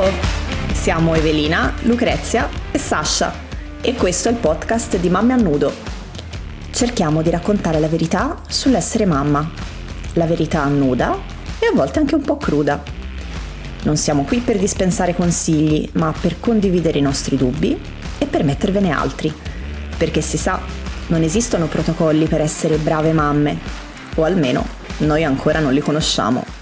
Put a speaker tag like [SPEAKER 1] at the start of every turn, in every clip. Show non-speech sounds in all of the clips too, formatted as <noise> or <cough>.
[SPEAKER 1] Ciao! Siamo Evelina, Lucrezia e Sasha e questo è il podcast di Mamme a Nudo. Cerchiamo di raccontare la verità sull'essere mamma, la verità nuda e a volte anche un po' cruda. Non siamo qui per dispensare consigli, ma per condividere i nostri dubbi e per mettervene altri, perché si sa, non esistono protocolli per essere brave mamme, o almeno noi ancora non li conosciamo.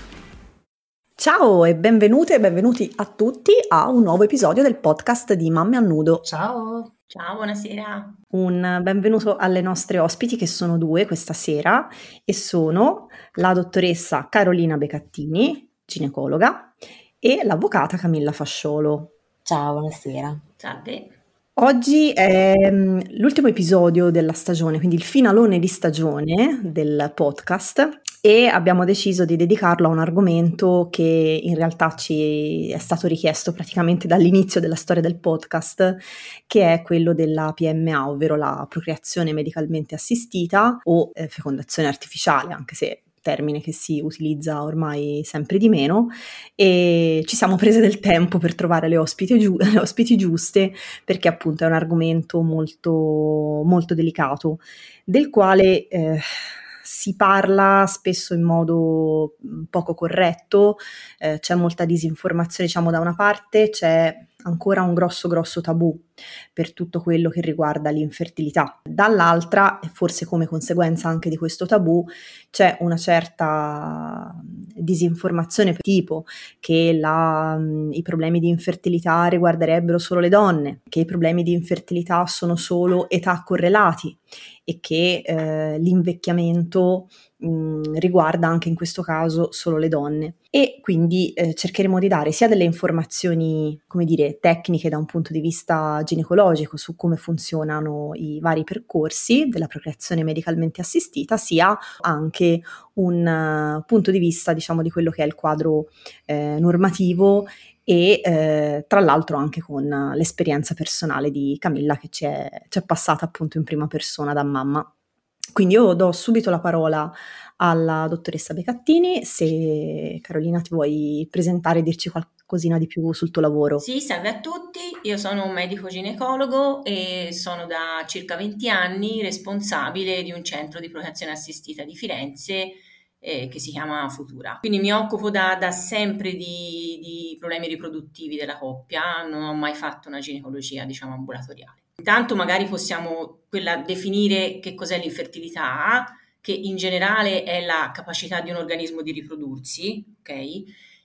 [SPEAKER 1] Ciao e benvenute e benvenuti a tutti a un nuovo episodio del podcast di Mamme a Nudo.
[SPEAKER 2] Ciao! Ciao, buonasera!
[SPEAKER 1] Un benvenuto alle nostre ospiti che sono due questa sera e sono la dottoressa Carolina Becattini, ginecologa, e l'avvocata Camilla Fasciolo.
[SPEAKER 3] Ciao, buonasera.
[SPEAKER 2] Salve.
[SPEAKER 1] Oggi è mm, l'ultimo episodio della stagione, quindi il finalone di stagione del podcast e abbiamo deciso di dedicarlo a un argomento che in realtà ci è stato richiesto praticamente dall'inizio della storia del podcast, che è quello della PMA, ovvero la procreazione medicalmente assistita o eh, fecondazione artificiale, anche se termine che si utilizza ormai sempre di meno. E ci siamo prese del tempo per trovare le ospiti, giu- <laughs> le ospiti giuste perché appunto è un argomento molto, molto delicato del quale eh, si parla spesso in modo poco corretto, eh, c'è molta disinformazione diciamo da una parte, c'è ancora un grosso grosso tabù per tutto quello che riguarda l'infertilità. Dall'altra, e forse come conseguenza anche di questo tabù, c'è una certa disinformazione tipo che la, i problemi di infertilità riguarderebbero solo le donne, che i problemi di infertilità sono solo età correlati e che eh, l'invecchiamento mh, riguarda anche in questo caso solo le donne. E quindi eh, cercheremo di dare sia delle informazioni, come dire, tecniche da un punto di vista ginecologico su come funzionano i vari percorsi della procreazione medicalmente assistita, sia anche un uh, punto di vista, diciamo, di quello che è il quadro eh, normativo e eh, tra l'altro anche con l'esperienza personale di Camilla che ci è, ci è passata appunto in prima persona da mamma. Quindi io do subito la parola alla dottoressa Becattini, se Carolina ti vuoi presentare e dirci qualcosina di più sul tuo lavoro.
[SPEAKER 2] Sì, salve a tutti, io sono un medico ginecologo e sono da circa 20 anni responsabile di un centro di protezione assistita di Firenze eh, che si chiama Futura. Quindi mi occupo da, da sempre di, di problemi riproduttivi della coppia, non ho mai fatto una ginecologia diciamo ambulatoriale. Intanto magari possiamo quella, definire che cos'è l'infertilità, che in generale è la capacità di un organismo di riprodursi, ok?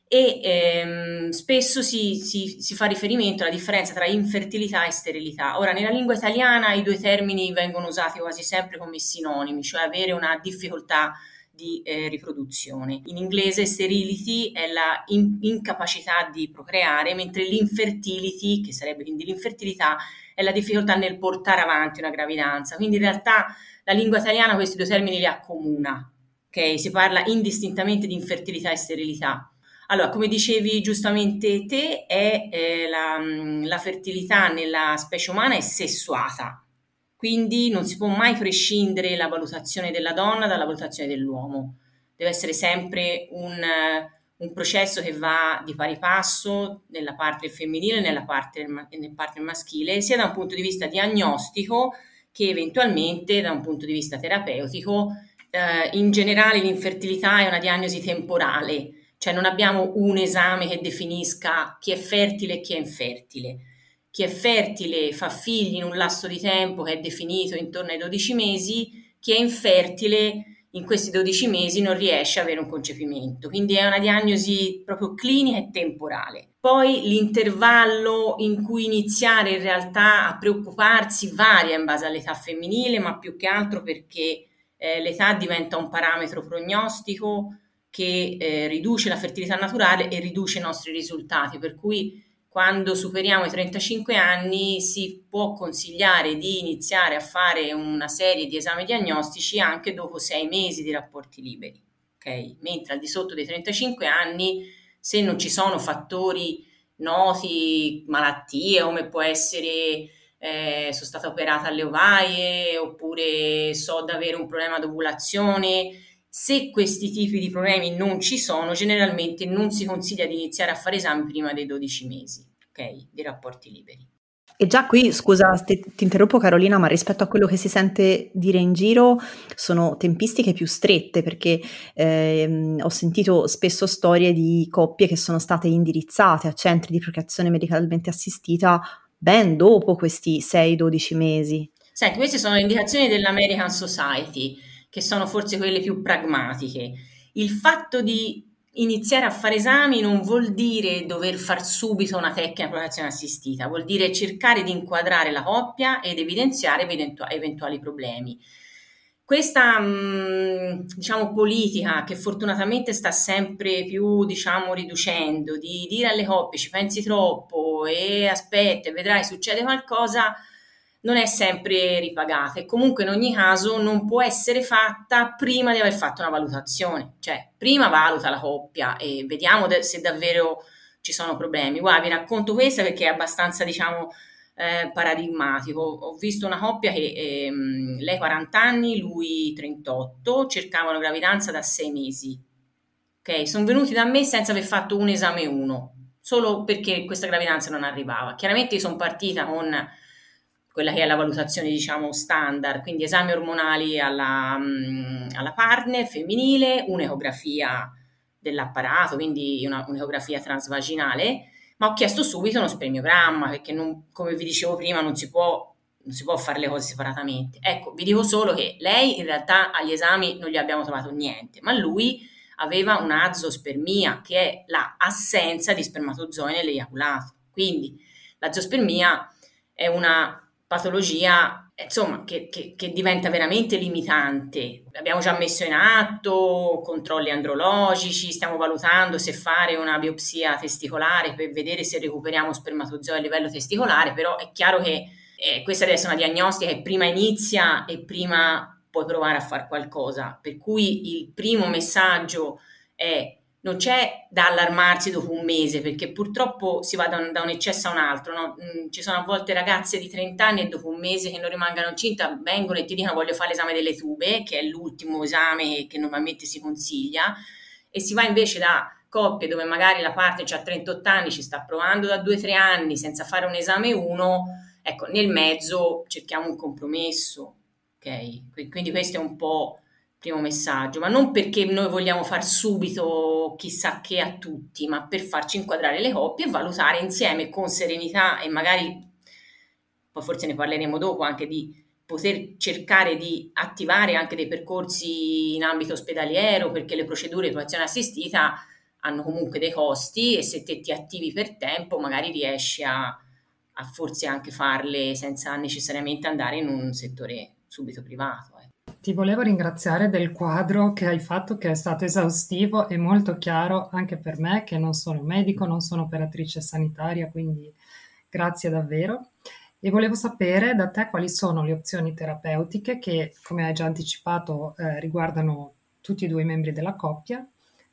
[SPEAKER 2] E ehm, spesso si, si, si, fa riferimento alla differenza tra infertilità e sterilità. Ora, nella lingua italiana i due termini vengono usati quasi sempre come sinonimi, cioè avere una difficoltà di eh, riproduzione. In inglese sterility è la in- incapacità di procreare, mentre l'infertility, che sarebbe quindi l'infertilità, è la difficoltà nel portare avanti una gravidanza. Quindi in realtà la lingua italiana questi due termini li accomuna, ok? Si parla indistintamente di infertilità e sterilità. Allora, come dicevi giustamente te, è, eh, la, la fertilità nella specie umana è sessuata, quindi non si può mai prescindere la valutazione della donna dalla valutazione dell'uomo. Deve essere sempre un, un processo che va di pari passo nella parte femminile e nella parte, nella parte maschile, sia da un punto di vista diagnostico che eventualmente da un punto di vista terapeutico. Eh, in generale l'infertilità è una diagnosi temporale, cioè non abbiamo un esame che definisca chi è fertile e chi è infertile. Chi è fertile fa figli in un lasso di tempo che è definito intorno ai 12 mesi, chi è infertile in questi 12 mesi non riesce a avere un concepimento, quindi è una diagnosi proprio clinica e temporale. Poi l'intervallo in cui iniziare in realtà a preoccuparsi varia in base all'età femminile, ma più che altro perché eh, l'età diventa un parametro prognostico che eh, riduce la fertilità naturale e riduce i nostri risultati, per cui quando superiamo i 35 anni si può consigliare di iniziare a fare una serie di esami diagnostici anche dopo sei mesi di rapporti liberi, ok? Mentre al di sotto dei 35 anni, se non ci sono fattori noti, malattie come può essere eh, sono stata operata alle ovaie oppure so di avere un problema d'ovulazione Se questi tipi di problemi non ci sono, generalmente non si consiglia di iniziare a fare esami prima dei 12 mesi, ok? Di rapporti liberi.
[SPEAKER 1] E già qui, scusa, ti, ti, interrompo Carolina, ma rispetto a quello che si sente dire in giro sono tempistiche più strette perché ehm, ho sentito spesso storie di coppie che sono state indirizzate a centri di procreazione medicalmente assistita ben dopo questi 6-12 mesi.
[SPEAKER 2] Senti, queste sono le indicazioni dell'American Society che sono forse quelle più pragmatiche. Il fatto di iniziare a fare esami non vuol dire dover far subito una tecnica di protezione assistita, vuol dire cercare di inquadrare la coppia ed evidenziare eventuali problemi. Questa mm, diciamo, politica che fortunatamente sta sempre più diciamo, riducendo, di dire alle coppie ci pensi troppo e aspetta e vedrai succede qualcosa, non è sempre ripagata e comunque in ogni caso non può essere fatta prima di aver fatto una valutazione, cioè prima valuta la coppia e vediamo se davvero ci sono problemi. Guarda, vi racconto questa perché è abbastanza, diciamo, eh, paradigmatico. Ho visto una coppia che ehm, lei 40 anni, lui 38, cercavano gravidanza da 6 mesi. Ok, sono venuti da me senza aver fatto un esame uno, solo perché questa gravidanza non arrivava. Chiaramente sono partita con quella che è la valutazione diciamo standard, quindi esami ormonali alla, mm, alla partner femminile, un'ecografia dell'apparato, quindi una, un'ecografia transvaginale, ma ho chiesto subito uno spermiogramma perché non, come vi dicevo prima non si può non si può fare le cose separatamente. Ecco, vi dico solo che lei in realtà agli esami non gli abbiamo trovato niente, ma lui aveva un'azospermia, che è l'assenza di spermatozoi nell'eiaculato. Quindi l'azospermia è una patologia insomma, che, che, che, diventa veramente limitante. Abbiamo già messo in atto controlli andrologici, stiamo valutando se fare una biopsia testicolare per vedere se recuperiamo spermatozoi a livello testicolare, però è chiaro che eh, questa deve essere una diagnostica che prima inizia e prima puoi provare a fare qualcosa. Per cui il primo messaggio è non c'è da allarmarsi dopo un mese perché purtroppo si va da un, da un eccesso a un altro. No? Mm, ci sono a volte ragazze di 30 anni e dopo un mese che non rimangano incinta vengono e ti dicono voglio fare l'esame delle tube, che è l'ultimo esame che normalmente si consiglia, e si va invece da coppie dove magari la parte ha 38 anni, ci sta provando da 2-3 anni senza fare un esame 1, ecco, nel mezzo cerchiamo un compromesso. ok? Quindi questo è un po' primo messaggio, ma non perché noi vogliamo far subito chissà che a tutti, ma per farci inquadrare le coppie e valutare insieme con serenità e magari, poi forse ne parleremo dopo, anche di poter cercare di attivare anche dei percorsi in ambito ospedaliero, perché le procedure di educazione assistita hanno comunque dei costi e se te ti attivi per tempo magari riesci a, a forse anche farle senza necessariamente andare in un settore subito privato.
[SPEAKER 3] Ti volevo ringraziare del quadro che hai fatto, che è stato esaustivo e molto chiaro anche per me, che non sono medico, non sono operatrice sanitaria, quindi grazie davvero. E volevo sapere da te quali sono le opzioni terapeutiche che, come hai già anticipato, eh, riguardano tutti e due i membri della coppia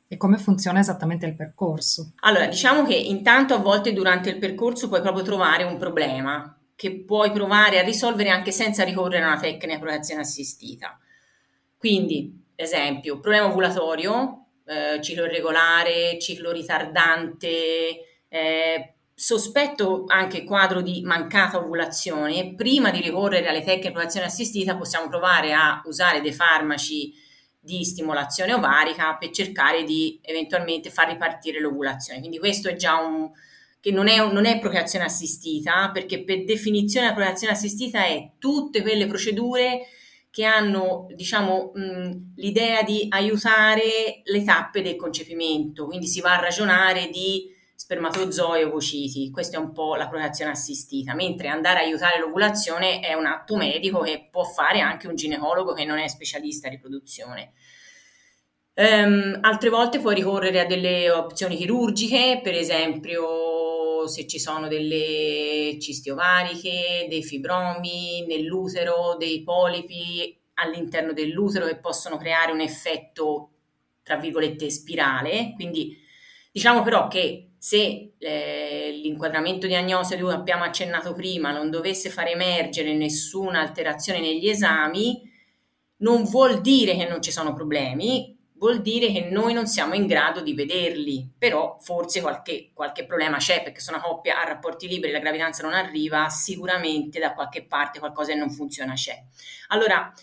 [SPEAKER 3] e come funziona esattamente il percorso.
[SPEAKER 2] Allora, diciamo che intanto a volte durante il percorso puoi proprio trovare un problema che puoi provare a risolvere anche senza ricorrere a una tecnica di protezione assistita. Quindi, esempio, problema ovulatorio, eh, ciclo irregolare, ciclo ritardante, eh, sospetto anche quadro di mancata ovulazione, prima di ricorrere alle tecniche di protezione assistita possiamo provare a usare dei farmaci di stimolazione ovarica per cercare di eventualmente far ripartire l'ovulazione. Quindi questo è già un, che non è, non è procreazione assistita, perché per definizione la procreazione assistita è tutte quelle procedure che hanno diciamo, mh, l'idea di aiutare le tappe del concepimento, quindi si va a ragionare di spermatozoi ovociti, questa è un po' la procreazione assistita, mentre andare a aiutare l'ovulazione è un atto medico che può fare anche un ginecologo che non è specialista in riproduzione. Um, altre volte puoi ricorrere a delle opzioni chirurgiche, per esempio se ci sono delle cisti ovariche, dei fibromi nell'utero, dei polipi all'interno dell'utero che possono creare un effetto, tra virgolette, spirale. Quindi diciamo però che se eh, l'inquadramento diagnostico di abbiamo accennato prima non dovesse far emergere nessuna alterazione negli esami, non vuol dire che non ci sono problemi, vuol dire che noi non siamo in grado di vederli, però forse qualche, qualche problema c'è perché se una coppia ha rapporti liberi e la gravidanza non arriva, sicuramente da qualche parte qualcosa che non funziona c'è. Allora,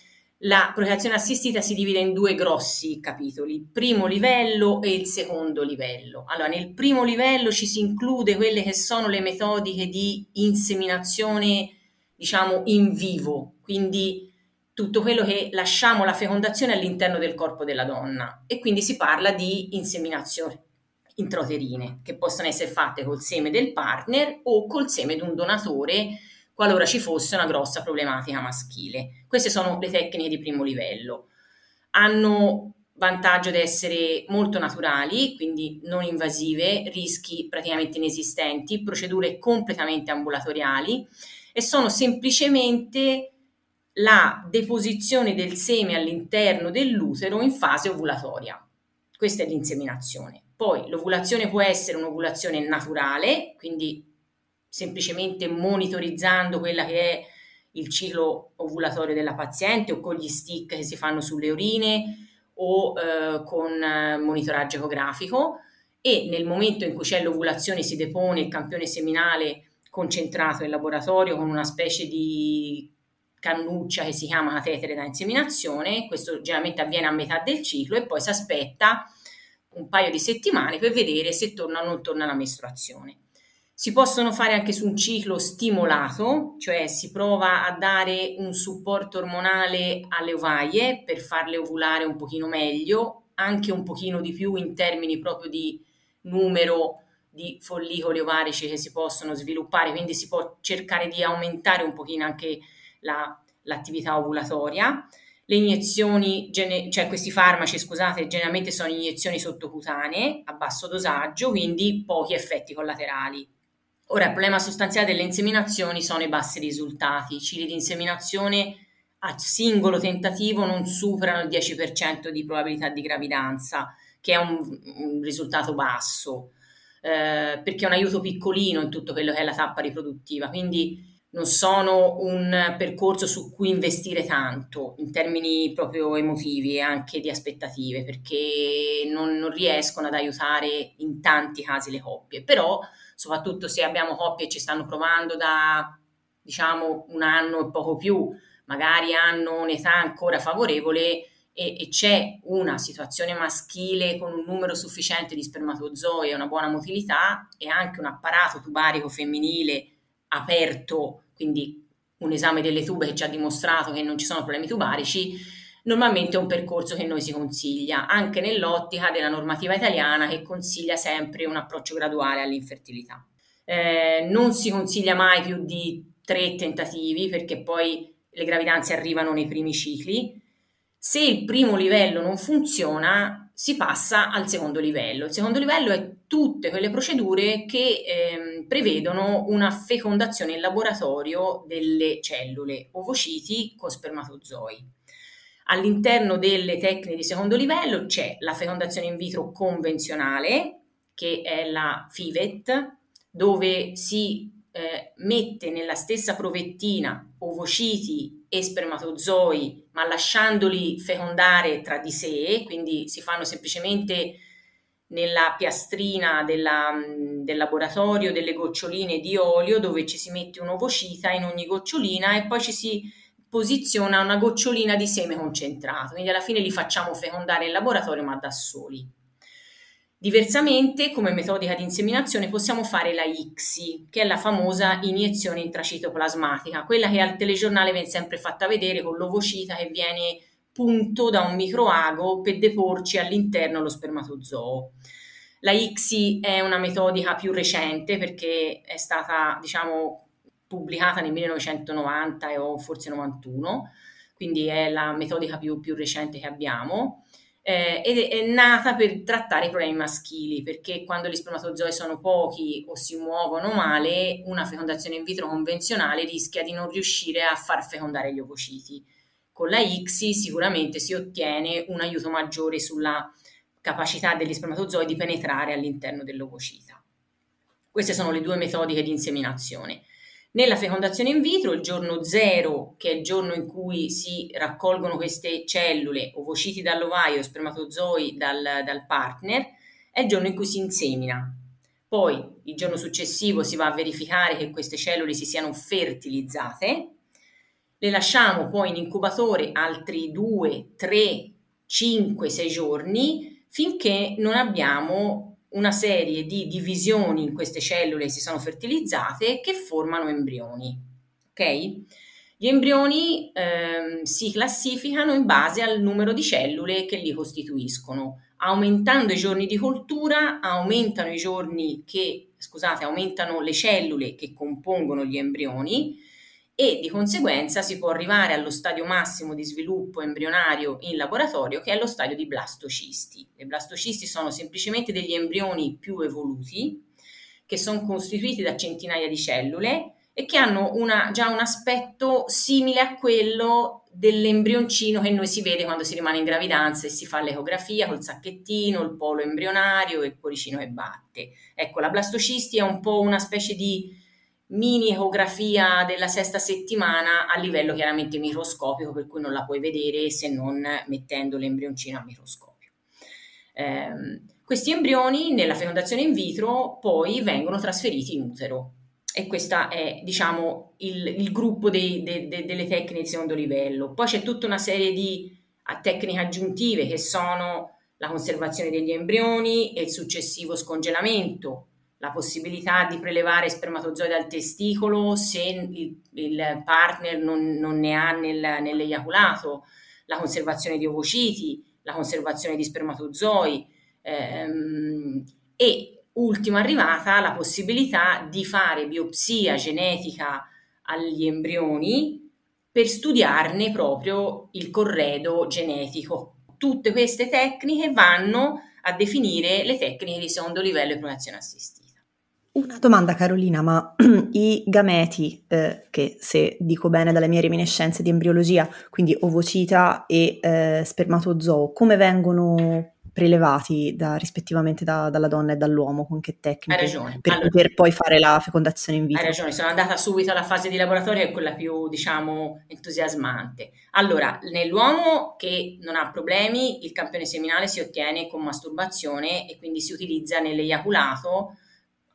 [SPEAKER 2] la procreazione assistita si divide in due grossi capitoli, primo livello e il secondo livello. Allora, nel primo livello ci si include quelle che sono le metodiche di inseminazione, diciamo, in vivo, quindi tutto quello che lasciamo la fecondazione all'interno del corpo della donna e quindi si parla di inseminazione introterine che possono essere fatte col seme del partner o col seme di un donatore qualora ci fosse una grossa problematica maschile. Queste sono le tecniche di primo livello. Hanno vantaggio di essere molto naturali, quindi non invasive, rischi praticamente inesistenti, procedure completamente ambulatoriali e sono semplicemente la deposizione del seme all'interno dell'utero in fase ovulatoria. Questa è l'inseminazione. Poi l'ovulazione può essere un'ovulazione naturale, quindi semplicemente monitorizzando quella che è il ciclo ovulatorio della paziente o con gli stick che si fanno sulle urine o eh, con monitoraggio ecografico e nel momento in cui c'è l'ovulazione si depone il campione seminale concentrato in laboratorio con una specie di cannuccia che si chiama catetere da inseminazione, questo generalmente avviene a metà del ciclo e poi si aspetta un paio di settimane per vedere se torna o non torna la mestruazione. Si possono fare anche su un ciclo stimolato, cioè si prova a dare un supporto ormonale alle ovaie per farle ovulare un pochino meglio, anche un pochino di più in termini proprio di numero di follicoli ovarici che si possono sviluppare, quindi si può cercare di aumentare un pochino anche la, l'attività ovulatoria. Le iniezioni, cioè questi farmaci, scusate, generalmente sono iniezioni sottocutanee a basso dosaggio, quindi pochi effetti collaterali. Ora, il problema sostanziale delle inseminazioni sono i bassi risultati. I cicli di inseminazione a singolo tentativo non superano il 10% di probabilità di gravidanza, che è un, un risultato basso, eh, perché è un aiuto piccolino in tutto quello che è la tappa riproduttiva. Quindi non sono un percorso su cui investire tanto in termini proprio emotivi e anche di aspettative, perché non, non riescono ad aiutare in tanti casi le coppie, però soprattutto se abbiamo coppie che ci stanno provando da diciamo un anno e poco più, magari hanno un'età ancora favorevole e, e, c'è una situazione maschile con un numero sufficiente di spermatozoi e una buona motilità e anche un apparato tubarico femminile aperto, quindi un esame delle tube che ci ha dimostrato che non ci sono problemi tubarici, normalmente è un percorso che noi si consiglia, anche nell'ottica della normativa italiana che consiglia sempre un approccio graduale all'infertilità. Eh, non si consiglia mai più di tre tentativi perché poi le gravidanze arrivano nei primi cicli. Se il primo livello non funziona, si passa al secondo livello. Il secondo livello è tutte quelle procedure che ehm, prevedono una fecondazione in laboratorio delle cellule ovociti con spermatozoi. All'interno delle tecniche di secondo livello c'è la fecondazione in vitro convenzionale, che è la FIVET, dove si eh, mette nella stessa provettina ovociti e spermatozoi, ma lasciandoli fecondare tra di sé, quindi si fanno semplicemente nella piastrina della, del laboratorio delle goccioline di olio dove ci si mette un ovocita in ogni gocciolina e poi ci si posiziona una gocciolina di seme concentrato, quindi alla fine li facciamo fecondare in laboratorio ma da soli. Diversamente, come metodica di inseminazione, possiamo fare la ICSI, che è la famosa iniezione intracitoplasmatica, quella che al telegiornale viene sempre fatta vedere con l'ovocita che viene punto da un microago per deporci all'interno lo spermatozoo. La ICSI è una metodica più recente perché è stata, diciamo, pubblicata nel 1990 o forse 91, quindi è la metodica più, più recente che abbiamo eh, ed è, nata per trattare i problemi maschili, perché quando gli spermatozoi sono pochi o si muovono male, una fecondazione in vitro convenzionale rischia di non riuscire a far fecondare gli ovociti. Con la ICSI sicuramente si ottiene un aiuto maggiore sulla capacità degli spermatozoi di penetrare all'interno dell'ovocita. Queste sono le due metodiche di inseminazione. Nella fecondazione in vitro, il giorno zero, che è il giorno in cui si raccolgono queste cellule, ovociti dall'ovaio, spermatozoi dal, dal partner, è il giorno in cui si insemina. Poi il giorno successivo si va a verificare che queste cellule si siano fertilizzate, le lasciamo poi in incubatore altri 2, 3, 5, 6 giorni finché non abbiamo una serie di divisioni in queste cellule si sono fertilizzate che formano embrioni. Ok? Gli embrioni ehm, si classificano in base al numero di cellule che li costituiscono. Aumentando i giorni di coltura, aumentano i giorni che, scusate, aumentano le cellule che compongono gli embrioni e di conseguenza si può arrivare allo stadio massimo di sviluppo embrionario in laboratorio che è lo stadio di blastocisti. Le blastocisti sono semplicemente degli embrioni più evoluti che sono costituiti da centinaia di cellule e che hanno una, già un aspetto simile a quello dell'embrioncino che noi si vede quando si rimane in gravidanza e si fa l'ecografia col sacchettino, il polo embrionario e il cuoricino che batte. Ecco, la blastocisti è un po' una specie di mini ecografia della sesta settimana a livello chiaramente microscopico, per cui non la puoi vedere se non mettendo l'embrioncino a microscopio. Eh, questi embrioni nella fecondazione in vitro poi vengono trasferiti in utero e questo è diciamo il, il gruppo dei, de, de, delle tecniche di secondo livello. Poi c'è tutta una serie di tecniche aggiuntive che sono la conservazione degli embrioni e il successivo scongelamento, la possibilità di prelevare spermatozoi dal testicolo se il, il partner non, non, ne ha nel, nell'eiaculato, la conservazione di ovociti, la conservazione di spermatozoi ehm, e ultima arrivata la possibilità di fare biopsia genetica agli embrioni per studiarne proprio il corredo genetico. Tutte queste tecniche vanno a definire le tecniche di secondo livello di protezione assistita.
[SPEAKER 1] Una domanda Carolina, ma <clears throat> i gameti, eh, che se dico bene dalle mie reminiscenze di embriologia, quindi ovocita e eh, spermatozoo, come vengono prelevati da, rispettivamente da, dalla donna e dall'uomo, con che tecniche?
[SPEAKER 2] Hai ragione.
[SPEAKER 1] Per allora, poter poi fare la fecondazione in vitro.
[SPEAKER 2] Hai ragione, sono andata subito alla fase di laboratorio, è quella più, diciamo, entusiasmante. Allora, nell'uomo che non ha problemi, il campione seminale si ottiene con masturbazione e quindi si utilizza nell'eiaculato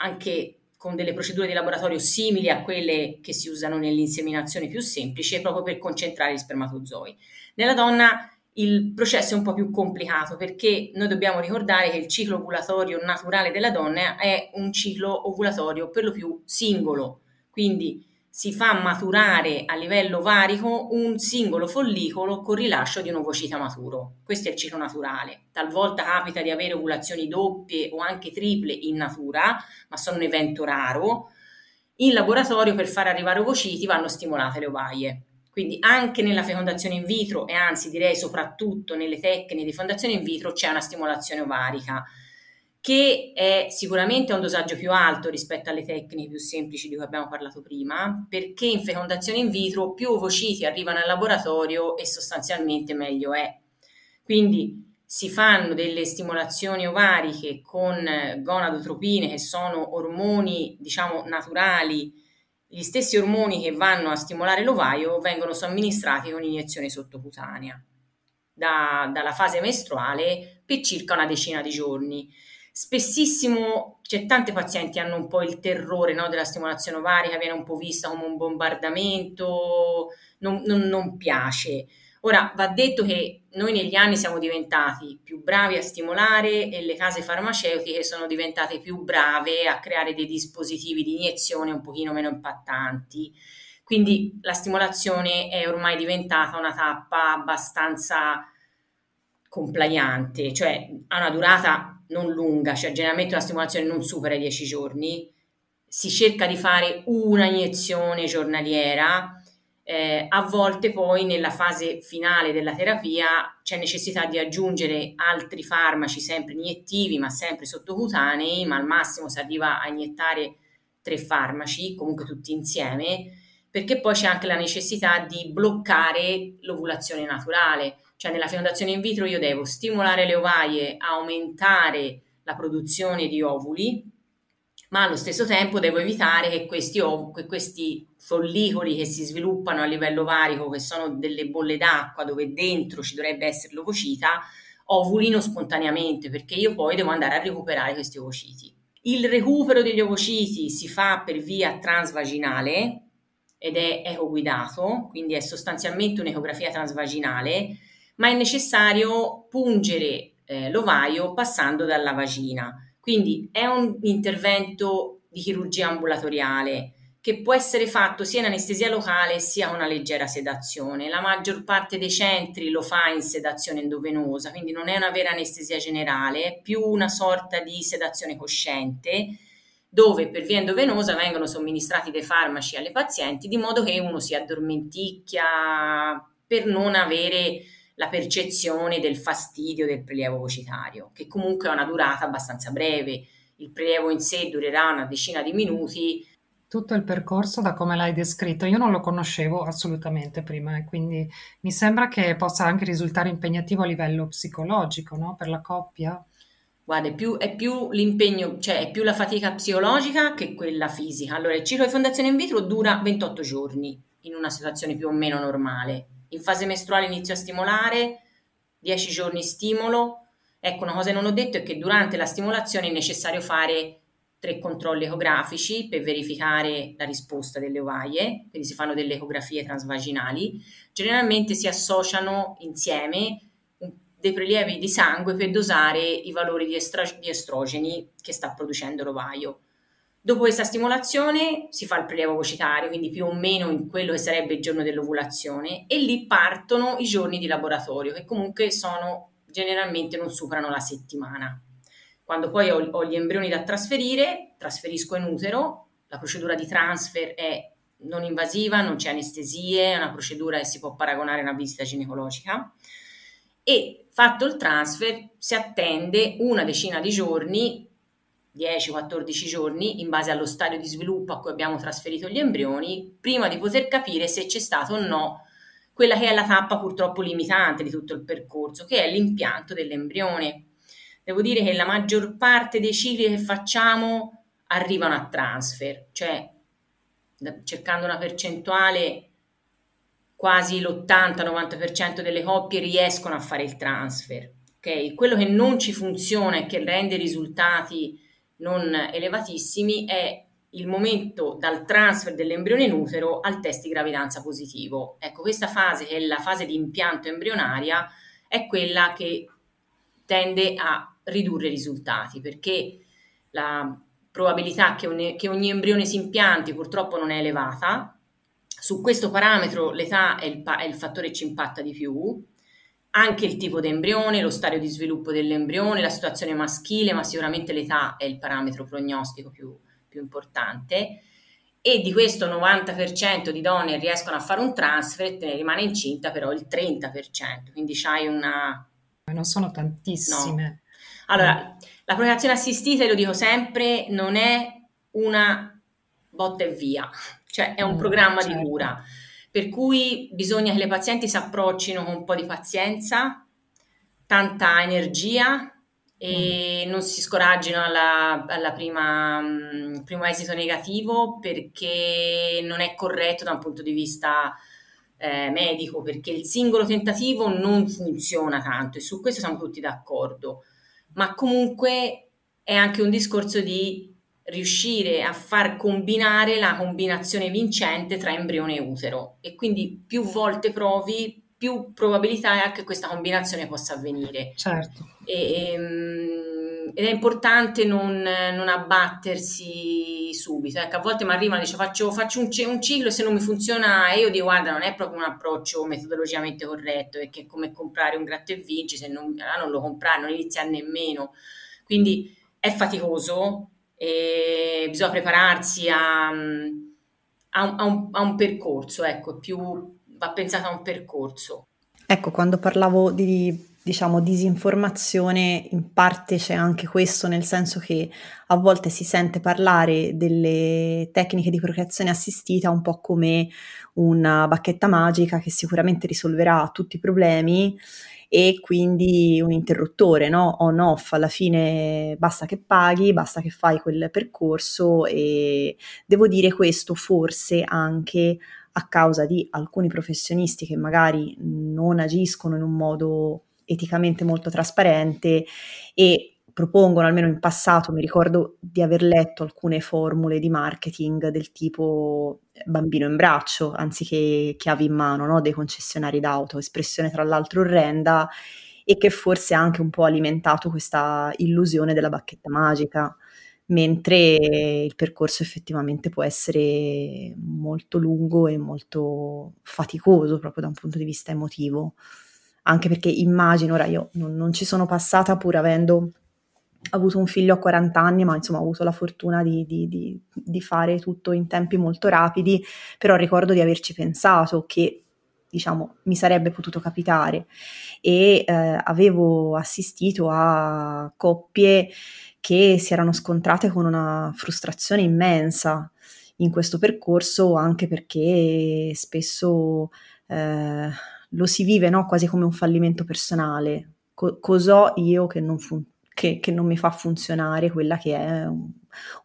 [SPEAKER 2] anche con delle procedure di laboratorio simili a quelle che si usano nell'inseminazione più semplice, proprio per concentrare gli spermatozoi. Nella donna il processo è un po' più complicato perché noi dobbiamo ricordare che il ciclo ovulatorio naturale della donna è un ciclo ovulatorio per lo più singolo, quindi si fa maturare a livello ovarico un singolo follicolo con rilascio di un ovocita maturo. Questo è il ciclo naturale. Talvolta capita di avere ovulazioni doppie o anche triple in natura, ma sono un evento raro. In laboratorio per far arrivare ovociti vanno stimolate le ovaie. Quindi anche nella fecondazione in vitro e anzi direi soprattutto nelle tecniche di fecondazione in vitro c'è una stimolazione ovarica che è sicuramente un dosaggio più alto rispetto alle tecniche più semplici di cui abbiamo parlato prima, perché in fecondazione in vitro più ovociti arrivano al laboratorio e sostanzialmente meglio è. Quindi si fanno delle stimolazioni ovariche con gonadotropine, che sono ormoni, diciamo, naturali. Gli stessi ormoni che vanno a stimolare l'ovaio vengono somministrati con iniezione sottocutanea da, dalla fase mestruale per circa una decina di giorni Spessissimo c'è tante pazienti hanno un po' il terrore no, della stimolazione ovarica, viene un po' vista come un bombardamento, non, non, non piace. Ora va detto che noi negli anni siamo diventati più bravi a stimolare e le case farmaceutiche sono diventate più brave a creare dei dispositivi di iniezione un pochino meno impattanti. Quindi la stimolazione è ormai diventata una tappa abbastanza compliante, cioè ha una durata non lunga, cioè generalmente una stimolazione non supera i 10 giorni, si cerca di fare una iniezione giornaliera, eh, a volte poi nella fase finale della terapia c'è necessità di aggiungere altri farmaci sempre iniettivi ma sempre sottocutanei, ma al massimo si arriva a iniettare tre farmaci, comunque tutti insieme, perché poi c'è anche la necessità di bloccare l'ovulazione naturale cioè nella fecondazione in vitro io devo stimolare le ovaie, aumentare la produzione di ovuli, ma allo stesso tempo devo evitare che questi, che questi follicoli che si sviluppano a livello ovarico, che sono delle bolle d'acqua dove dentro ci dovrebbe essere l'ovocita, ovulino spontaneamente perché io poi devo andare a recuperare questi ovociti. Il recupero degli ovociti si fa per via transvaginale ed è ecoguidato, quindi è sostanzialmente un'ecografia transvaginale, ma è necessario pungere eh, l'ovaio passando dalla vagina. Quindi è un intervento di chirurgia ambulatoriale che può essere fatto sia in anestesia locale sia una leggera sedazione. La maggior parte dei centri lo fa in sedazione endovenosa, quindi non è una vera anestesia generale, è più una sorta di sedazione cosciente dove per via endovenosa vengono somministrati dei farmaci alle pazienti di modo che uno si addormenticchia per non avere la percezione del fastidio del prelievo vocitario, che comunque ha una durata abbastanza breve. Il prelievo in sé durerà una decina di minuti.
[SPEAKER 3] Tutto il percorso da come l'hai descritto, io non lo conoscevo assolutamente prima e quindi mi sembra che possa anche risultare impegnativo a livello psicologico, no? Per la coppia.
[SPEAKER 2] Guarda, è più, è più l'impegno, cioè è più la fatica psicologica che quella fisica. Allora, il ciclo di fondazione in vitro dura 28 giorni in una situazione più o meno normale in fase mestruale inizio a stimolare, 10 giorni stimolo. Ecco, una cosa che non ho detto è che durante la stimolazione è necessario fare tre controlli ecografici per verificare la risposta delle ovaie, quindi si fanno delle ecografie transvaginali. Generalmente si associano insieme dei prelievi di sangue per dosare i valori di, estra- di estrogeni che sta producendo l'ovaio. Dopo questa stimolazione si fa il prelievo vocitario, quindi più o meno in quello che sarebbe il giorno dell'ovulazione, e lì partono i giorni di laboratorio, che comunque sono generalmente non superano la settimana. Quando poi ho, ho gli embrioni da trasferire, trasferisco in utero, la procedura di transfer è non invasiva, non c'è anestesie, è una procedura che si può paragonare a una visita ginecologica e fatto il transfer si attende una decina di giorni 10-14 giorni in base allo stadio di sviluppo a cui abbiamo trasferito gli embrioni, prima di poter capire se c'è stato o no quella che è la tappa purtroppo limitante di tutto il percorso, che è l'impianto dell'embrione. Devo dire che la maggior parte dei cicli che facciamo arrivano a transfer, cioè cercando una percentuale quasi l'80-90% delle coppie riescono a fare il transfer. Okay? Quello che non ci funziona e che rende i risultati non elevatissimi è il momento dal transfer dell'embrione in utero al test di gravidanza positivo. Ecco, questa fase, che è la fase di impianto embrionaria, è quella che tende a ridurre i risultati perché la probabilità che, un, che ogni embrione si impianti purtroppo non è elevata. Su questo parametro l'età è il, è il fattore che ci impatta di più, anche il tipo di embrione, lo stadio di sviluppo dell'embrione, la situazione maschile, ma sicuramente l'età è il parametro prognostico più, più importante. E di questo 90% di donne riescono a fare un transfer, te ne rimane incinta però il 30%, quindi c'hai una...
[SPEAKER 3] Non sono tantissime.
[SPEAKER 2] No. Allora, la procreazione assistita, lo dico sempre, non è una botta e via, cioè è un mm, programma certo. di cura per cui bisogna che le pazienti si approccino con un po' di pazienza, tanta energia e mm. non si scoraggino alla, alla prima um, primo esito negativo perché non è corretto da un punto di vista eh, medico, perché il singolo tentativo non funziona tanto e su questo siamo tutti d'accordo, ma comunque è anche un discorso di riuscire a far combinare la combinazione vincente tra embrione e utero e quindi più volte provi più probabilità è che questa combinazione possa avvenire.
[SPEAKER 3] Certo.
[SPEAKER 2] E, ehm, ed è importante non, non, abbattersi subito. Ecco, a volte mi arrivano e dice faccio, faccio un, un, ciclo e se non mi funziona e io dico guarda non è proprio un approccio metodologicamente corretto perché è come comprare un gratta e vinci se non, non lo comprare, non inizia nemmeno. Quindi è faticoso, e bisogna prepararsi a, a, un, a, un, percorso, ecco, più, va pensato a un percorso.
[SPEAKER 1] Ecco, quando parlavo di diciamo, disinformazione, in parte c'è anche questo, nel senso che a volte si sente parlare delle tecniche di procreazione assistita un po' come una bacchetta magica che sicuramente risolverà tutti i problemi e quindi un interruttore, no? On-off, alla fine basta che paghi, basta che fai quel percorso e devo dire questo forse anche a causa di alcuni professionisti che magari non agiscono in un modo eticamente molto trasparente e propongono, almeno in passato mi ricordo di aver letto alcune formule di marketing del tipo bambino in braccio anziché chiavi in mano no? dei concessionari d'auto, espressione tra l'altro orrenda e che forse ha anche un po' alimentato questa illusione della bacchetta magica, mentre il percorso effettivamente può essere molto lungo e molto faticoso proprio da un punto di vista emotivo anche perché immagino, ora io non, non ci sono passata pur avendo avuto un figlio a 40 anni, ma insomma ho avuto la fortuna di, di, di, di, fare tutto in tempi molto rapidi, però ricordo di averci pensato che diciamo mi sarebbe potuto capitare. E eh, avevo assistito a coppie che si erano scontrate con una frustrazione immensa in questo percorso anche perché spesso eh, lo si vive no? quasi come un fallimento personale. Co- cos'ho io che non, fun- che, che non, mi fa funzionare quella che è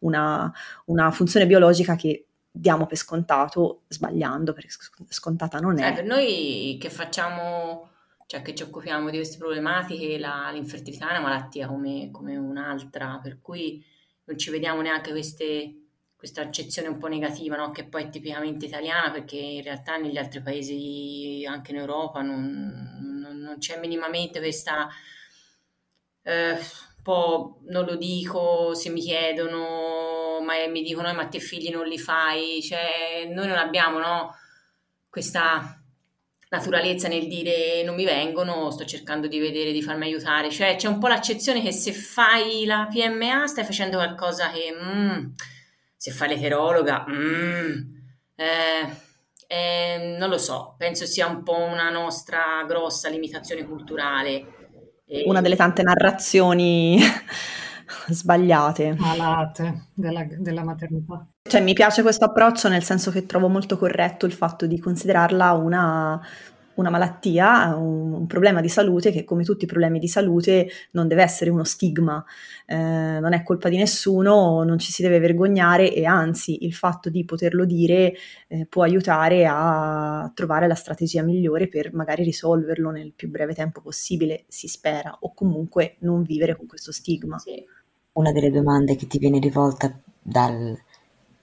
[SPEAKER 1] una, una, funzione biologica che diamo per scontato sbagliando, perché scontata non è.
[SPEAKER 2] Eh, per noi che facciamo, cioè che ci occupiamo di queste problematiche, la, l'infertilità è una malattia come, come un'altra, per cui non ci vediamo neanche queste questa accezione un po' negativa, no? che poi è tipicamente italiana, perché in realtà negli altri paesi, anche in Europa, non, non, non c'è minimamente questa... Eh, po' non lo dico se mi chiedono, ma mi dicono, ma te figli non li fai, cioè noi non abbiamo no? questa naturalezza nel dire non mi vengono, sto cercando di vedere, di farmi aiutare, cioè c'è un po' l'accezione che se fai la PMA stai facendo qualcosa che... Mm, se fa l'eterologa, mm, eh, eh, non lo so, penso sia un po' una nostra grossa limitazione culturale.
[SPEAKER 1] Una delle tante narrazioni <laughs> sbagliate.
[SPEAKER 3] Malate della, della maternità.
[SPEAKER 1] Cioè, mi piace questo approccio nel senso che trovo molto corretto il fatto di considerarla una una malattia, un, un, problema di salute che come tutti i problemi di salute non deve essere uno stigma, eh, non è colpa di nessuno, non ci si deve vergognare e anzi il fatto di poterlo dire eh, può aiutare a trovare la strategia migliore per magari risolverlo nel più breve tempo possibile, si spera, o comunque non vivere con questo stigma. Sì.
[SPEAKER 4] Una delle domande che ti viene rivolta dal,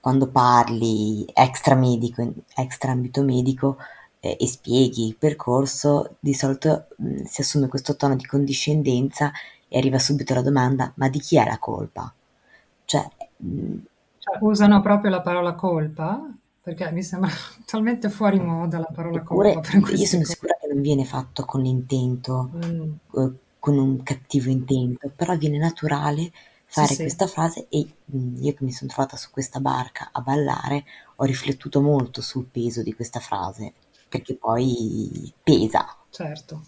[SPEAKER 4] quando parli extra medico, extra ambito medico, eh, e spieghi il percorso, di solito mh, mm, si assume questo tono di condiscendenza e arriva subito la domanda: ma di chi è la colpa?
[SPEAKER 3] Cioè, mh, mm, cioè usano proprio la parola colpa? Perché mi sembra <laughs> talmente fuori moda la parola
[SPEAKER 4] Oppure,
[SPEAKER 3] colpa.
[SPEAKER 4] io sono sicura che non viene fatto con l'intento, mm. eh, con un cattivo intento, però viene naturale fare sì, questa sì. frase e mh, io che mi sono trovata su questa barca a ballare ho riflettuto molto sul peso di questa frase perché poi pesa.
[SPEAKER 3] Certo.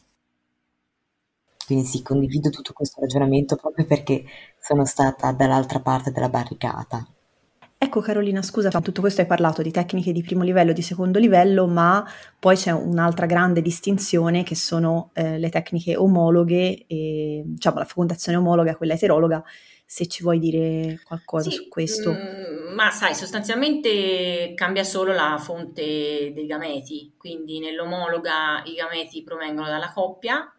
[SPEAKER 4] Quindi sì, condivido tutto questo ragionamento proprio perché sono stata dall'altra parte della barricata.
[SPEAKER 1] Ecco Carolina, scusa, tutto questo hai parlato di tecniche di primo livello e di secondo livello, ma poi c'è un'altra grande distinzione che sono eh, le tecniche omologhe, e, diciamo la fecondazione omologa e quella eterologa, se ci vuoi dire qualcosa sì, su questo.
[SPEAKER 2] Mm, ma sai, sostanzialmente cambia solo la fonte dei gameti, quindi nell'omologa i gameti provengono dalla coppia,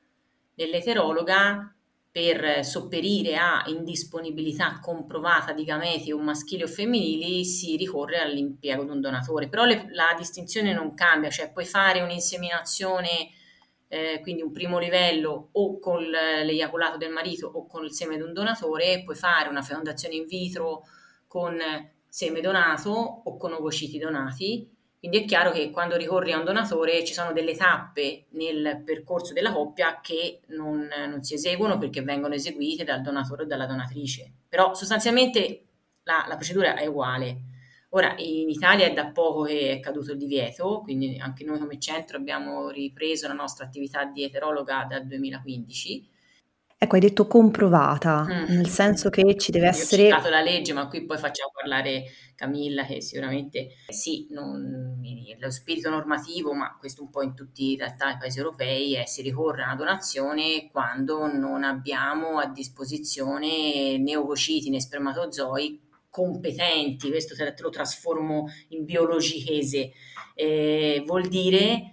[SPEAKER 2] nell'eterologa per sopperire a indisponibilità comprovata di gameti o maschili o femminili si ricorre all'impiego di un donatore, però le, la distinzione non cambia, cioè puoi fare un'inseminazione eh, quindi un primo livello o con l'eiaculato del marito o con il seme di un donatore, puoi fare una fecondazione in vitro con seme donato o con ovociti donati. Quindi è chiaro che quando ricorri a un donatore ci sono delle tappe nel percorso della coppia che non, non si eseguono perché vengono eseguite dal donatore o dalla donatrice. Però sostanzialmente la, la procedura è uguale. Ora, in Italia è da poco che è caduto il divieto, quindi anche noi come centro abbiamo ripreso la nostra attività di eterologa dal 2015
[SPEAKER 1] Ecco, hai detto comprovata, mm. nel senso che ci deve essere... Ho
[SPEAKER 2] citato la legge, ma qui poi facciamo parlare Camilla, che sicuramente sì, non, lo spirito normativo, ma questo un po' in tutti in realtà i paesi europei, è si ricorre a una donazione quando non abbiamo a disposizione neovociti né spermatozoi competenti, questo te lo trasformo in biologichese, eh, vuol dire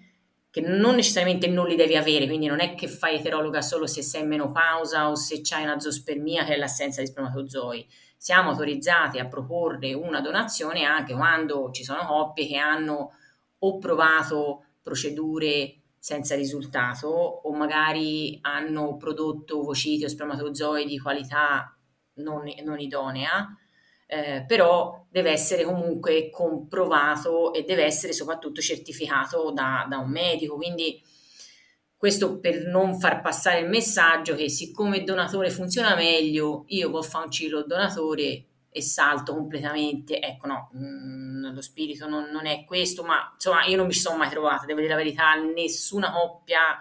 [SPEAKER 2] che non necessariamente non li devi avere, quindi non è che fai eterologa solo se sei in menopausa o se c'hai una zoospermia che è l'assenza di spermatozoi. Siamo autorizzati a proporre una donazione anche quando ci sono coppie che hanno o provato procedure senza risultato o magari hanno prodotto ovociti o spermatozoi di qualità non, non idonea eh, però deve essere comunque comprovato e deve essere soprattutto certificato da, da un medico. Quindi questo per non far passare il messaggio che siccome il donatore funziona meglio, io posso fare un ciclo donatore e salto completamente. Ecco, no, mh, mm, lo spirito non, non, è questo, ma insomma io non mi sono mai trovata, devo dire la verità, nessuna coppia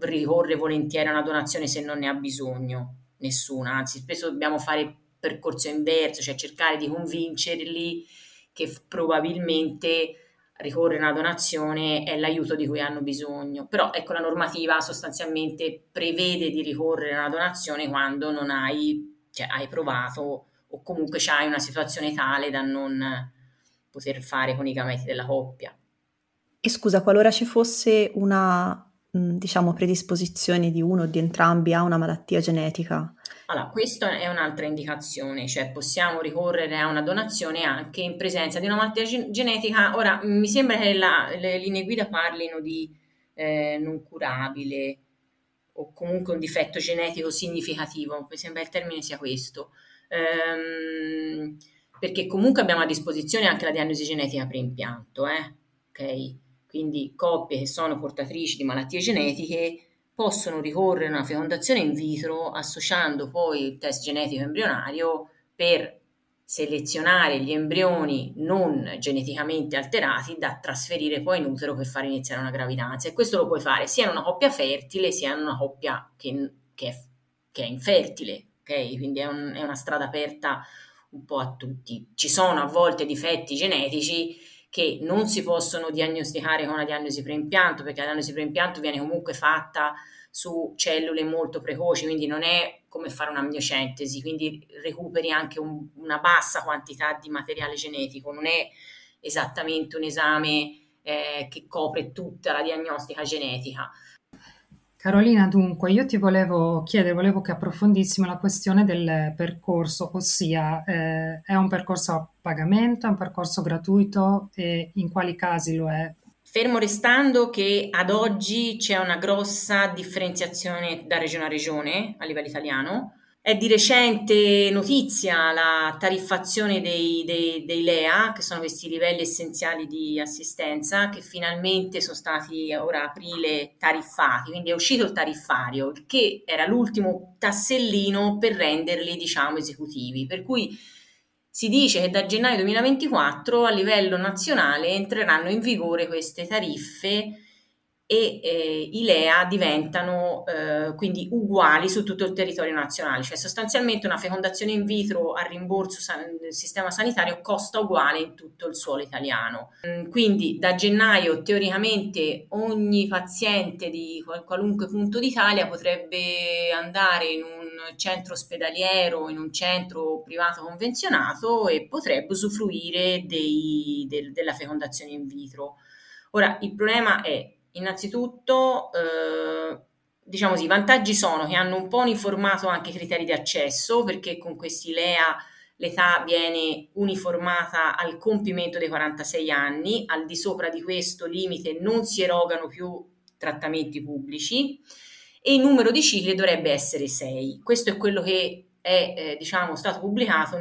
[SPEAKER 2] ricorre volentieri a una donazione se non ne ha bisogno, nessuna, anzi spesso dobbiamo fare percorso inverso, cioè cercare di convincerli che probabilmente ricorrere a una donazione è l'aiuto di cui hanno bisogno. Però ecco la normativa sostanzialmente prevede di ricorrere a una donazione quando non hai, cioè, hai provato o comunque hai una situazione tale da non poter fare con i gameti della coppia.
[SPEAKER 1] E scusa, qualora ci fosse una diciamo predisposizione di uno o di entrambi a una malattia genetica,
[SPEAKER 2] allora, questa è un'altra indicazione, cioè possiamo ricorrere a una donazione anche in presenza di una malattia gen- genetica. Ora, mi sembra che la, le linee guida parlino di eh, non curabile o comunque un difetto genetico significativo, mi sembra il termine sia questo, ehm, perché comunque abbiamo a disposizione anche la diagnosi genetica preimpianto, eh? ok? Quindi coppie che sono portatrici di malattie genetiche possono ricorrere a una fecondazione in vitro associando poi il test genetico embrionario per selezionare gli embrioni non geneticamente alterati da trasferire poi in utero per far iniziare una gravidanza e questo lo puoi fare sia in una coppia fertile sia in una coppia che, che, è, che è, infertile, ok? Quindi è, un, è una strada aperta un po' a tutti. Ci sono a volte difetti genetici che non si possono diagnosticare con una diagnosi preimpianto, perché la diagnosi preimpianto viene comunque fatta su cellule molto precoci, quindi non è come fare un'amniocentesi, quindi recuperi anche un, una bassa quantità di materiale genetico, non è esattamente un esame eh, che copre tutta la diagnostica genetica.
[SPEAKER 3] Carolina, dunque, io ti volevo chiedere, volevo che approfondissimo la questione del percorso, ossia eh, è un percorso a pagamento, è un percorso gratuito e in quali casi lo è?
[SPEAKER 2] Fermo restando che ad oggi c'è una grossa differenziazione da regione a regione a livello italiano, è di recente notizia la tariffazione dei, dei, dei, LEA, che sono questi livelli essenziali di assistenza, che finalmente sono stati ora aprile tariffati, quindi è uscito il tariffario, che era l'ultimo tassellino per renderli, diciamo, esecutivi. Per cui si dice che da gennaio 2024 a livello nazionale entreranno in vigore queste tariffe e eh, i LEA diventano eh, quindi uguali su tutto il territorio nazionale, cioè sostanzialmente una fecondazione in vitro a rimborso san- del sistema sanitario costa uguale in tutto il suolo italiano. Mm, quindi da gennaio teoricamente ogni paziente di qual- qualunque punto d'Italia potrebbe andare in un centro ospedaliero, in un centro privato convenzionato e potrebbe usufruire dei, del- della fecondazione in vitro. Ora, il problema è Innanzitutto, eh, diciamo così, i vantaggi sono che hanno un po' uniformato anche i criteri di accesso, perché con questi LEA l'età viene uniformata al compimento dei 46 anni, al di sopra di questo limite non si erogano più trattamenti pubblici e il numero di cicli dovrebbe essere 6. Questo è quello che è eh, diciamo, stato pubblicato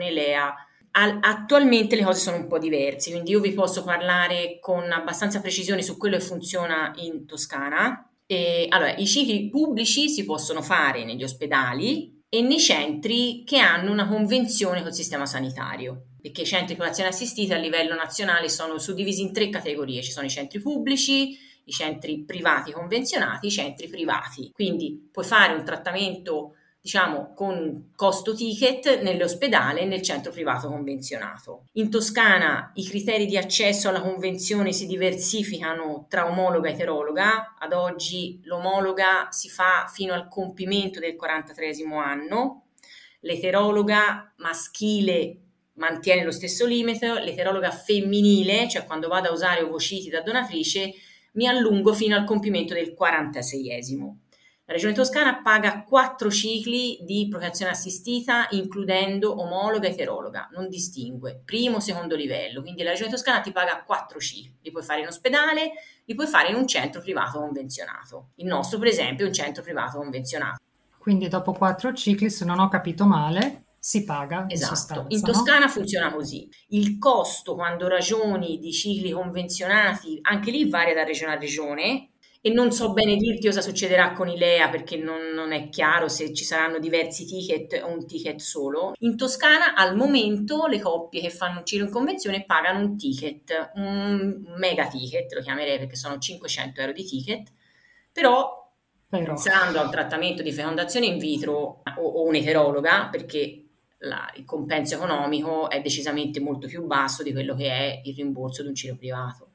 [SPEAKER 2] attualmente le cose sono un po' diverse, quindi io vi posso parlare con abbastanza precisione su quello che funziona in Toscana. E, allora, i cicli pubblici si possono fare negli ospedali e nei centri che hanno una convenzione col sistema sanitario. perché i centri di popolazione assistita a livello nazionale sono suddivisi in tre categorie, ci sono i centri pubblici, i centri privati convenzionati, i centri privati. Quindi puoi fare un trattamento diciamo, con costo ticket nell'ospedale e nel centro privato convenzionato. In Toscana i criteri di accesso alla convenzione si diversificano tra omologa e eterologa. Ad oggi l'omologa si fa fino al compimento del 43 anno, l'eterologa maschile mantiene lo stesso limite, l'eterologa femminile, cioè quando vado a usare ovociti da donatrice, mi allungo fino al compimento del 46esimo. La Regione Toscana paga quattro cicli di procreazione assistita, includendo omologa e eterologa, non distingue, primo, secondo livello. Quindi la Regione Toscana ti paga quattro cicli, li puoi fare in ospedale, li puoi fare in un centro privato convenzionato. Il nostro, per esempio, è un centro privato convenzionato.
[SPEAKER 3] Quindi dopo quattro cicli, se non ho capito male, si paga.
[SPEAKER 2] Esatto, in,
[SPEAKER 3] sostanza,
[SPEAKER 2] in Toscana no? funziona così. Il costo quando ragioni di cicli convenzionati, anche lì varia da regione a regione, e non so bene dirti cosa succederà con i LEA perché non, non, è chiaro se ci saranno diversi ticket o un ticket solo. In Toscana al momento le coppie che fanno un giro in convenzione pagano un ticket, un mega ticket, lo chiamerei perché sono 500 euro di ticket, però, però. pensando a un trattamento di fecondazione in vitro o, o un'eterologa, perché la, il compenso economico è decisamente molto più basso di quello che è il rimborso di un giro privato.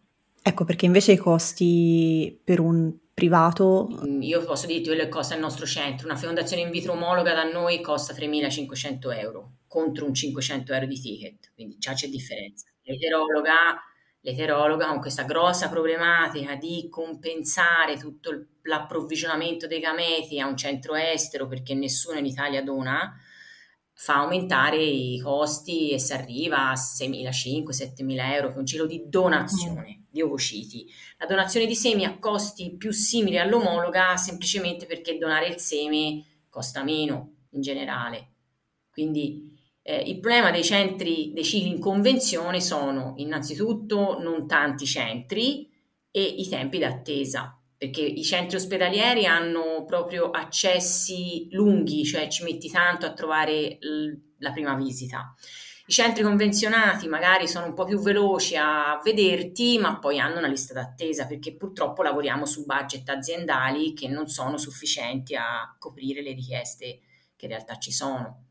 [SPEAKER 1] Ecco, perché invece i costi per un privato...
[SPEAKER 2] Mm, io posso dirti quello che costa il nostro centro. Una fecondazione in vitro omologa da noi costa 3.500 euro contro un 500 euro di ticket, quindi già c'è differenza. L'eterologa, l'eterologa con questa grossa problematica di compensare tutto l'approvvigionamento dei gameti a un centro estero perché nessuno in Italia dona, fa aumentare i costi e si arriva a 6.500-7.000 euro per un giro di donazione mm. di ovociti. La donazione di semi ha costi più simili all'omologa semplicemente perché donare il seme costa meno in generale. Quindi eh, il problema dei centri, dei cicli in convenzione sono innanzitutto non tanti centri e i tempi d'attesa perché i centri ospedalieri hanno proprio accessi lunghi, cioè ci metti tanto a trovare la prima visita. I centri convenzionati magari sono un po' più veloci a vederti, ma poi hanno una lista d'attesa perché purtroppo lavoriamo su budget aziendali che non sono sufficienti a coprire le richieste che in realtà ci sono.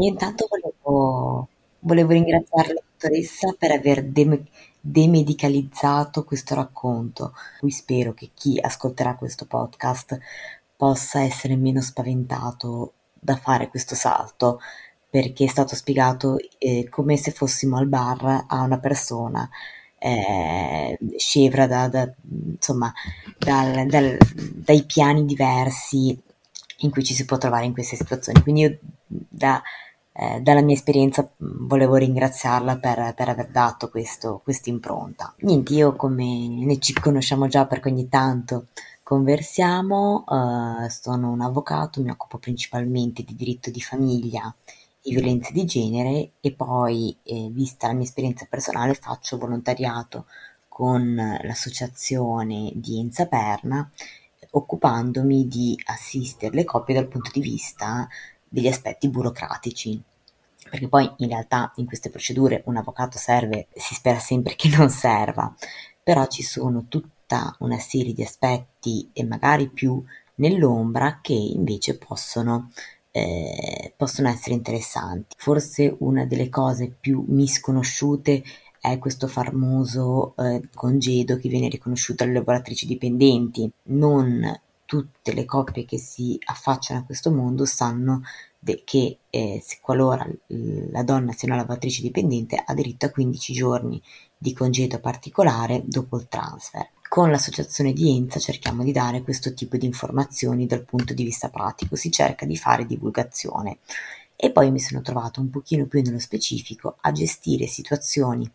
[SPEAKER 4] Io intanto volevo, volevo ringraziare la dottoressa per aver dem- demedicalizzato questo racconto. Qui spero che chi ascolterà questo podcast possa essere meno spaventato da fare questo salto, perché è stato spiegato eh, come se fossimo al bar a una persona eh, scevra da, da, insomma, dal, dal, dai piani diversi in cui ci si può trovare in queste situazioni. Quindi io da eh, dalla mia esperienza volevo ringraziarla per, per aver dato questa impronta. Niente, io come ne ci conosciamo già perché ogni tanto conversiamo, eh, sono un avvocato, mi occupo principalmente di diritto di famiglia e violenze di genere e poi, eh, vista la mia esperienza personale, faccio volontariato con l'associazione di Enza Perna occupandomi di assistere le coppie dal punto di vista degli aspetti burocratici. Perché poi in realtà in queste procedure un avvocato serve, si spera sempre che non serva, però ci sono tutta una serie di aspetti e magari più nell'ombra che invece possono, eh, possono essere interessanti. Forse una delle cose più misconosciute è questo famoso eh, congedo che viene riconosciuto alle lavoratrici dipendenti. Non tutte le coppie che si affacciano a questo mondo sanno de- che eh, se qualora la donna sia una lavatrice dipendente ha diritto a 15 giorni di congedo particolare dopo il transfer. Con l'associazione di Enza cerchiamo di dare questo tipo di informazioni dal punto di vista pratico, si cerca di fare divulgazione. E poi mi sono trovato un pochino più nello specifico a gestire situazioni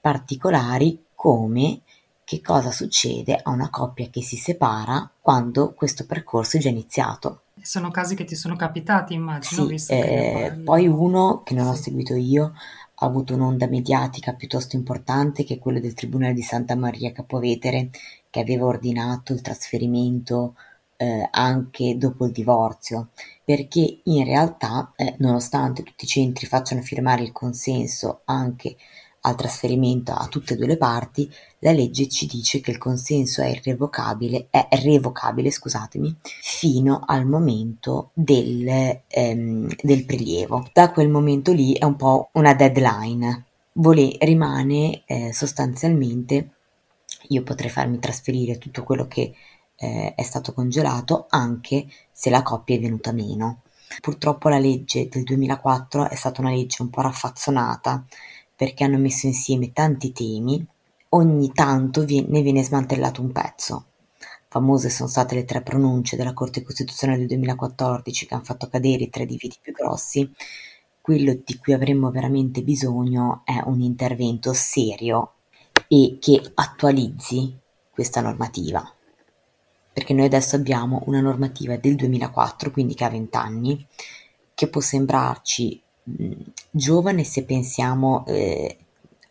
[SPEAKER 4] particolari come che cosa succede a una coppia che si separa quando questo percorso è già iniziato.
[SPEAKER 3] Sono casi che ti sono capitati, immagino.
[SPEAKER 4] Sì, eh, poi uno che non sì. ho seguito io ha avuto un'onda mediatica piuttosto importante che è quello del Tribunale di Santa Maria Capovetere che aveva ordinato il trasferimento eh, anche dopo il divorzio, perché in realtà, eh, nonostante tutti i centri facciano firmare il consenso anche al trasferimento a tutte e due le parti, la legge ci dice che il consenso è irrevocabile, è revocabile, scusatemi, fino al momento del, ehm, del prelievo. Da quel momento lì è un po' una deadline. Vole, rimane eh, sostanzialmente, io potrei farmi trasferire tutto quello che eh, è stato congelato anche se la coppia è venuta meno. Purtroppo la legge del 2004 è stata una legge un po' raffazzonata perché hanno messo insieme tanti temi, ogni tanto ne viene smantellato un pezzo. Famose sono state le tre pronunce della Corte Costituzionale del 2014 che hanno fatto cadere i tre dividi più grossi. Quello di cui avremmo veramente bisogno è un intervento serio e che attualizzi questa normativa. Perché noi adesso abbiamo una normativa del 2004, quindi che ha 20 anni, che può sembrarci giovane se pensiamo eh,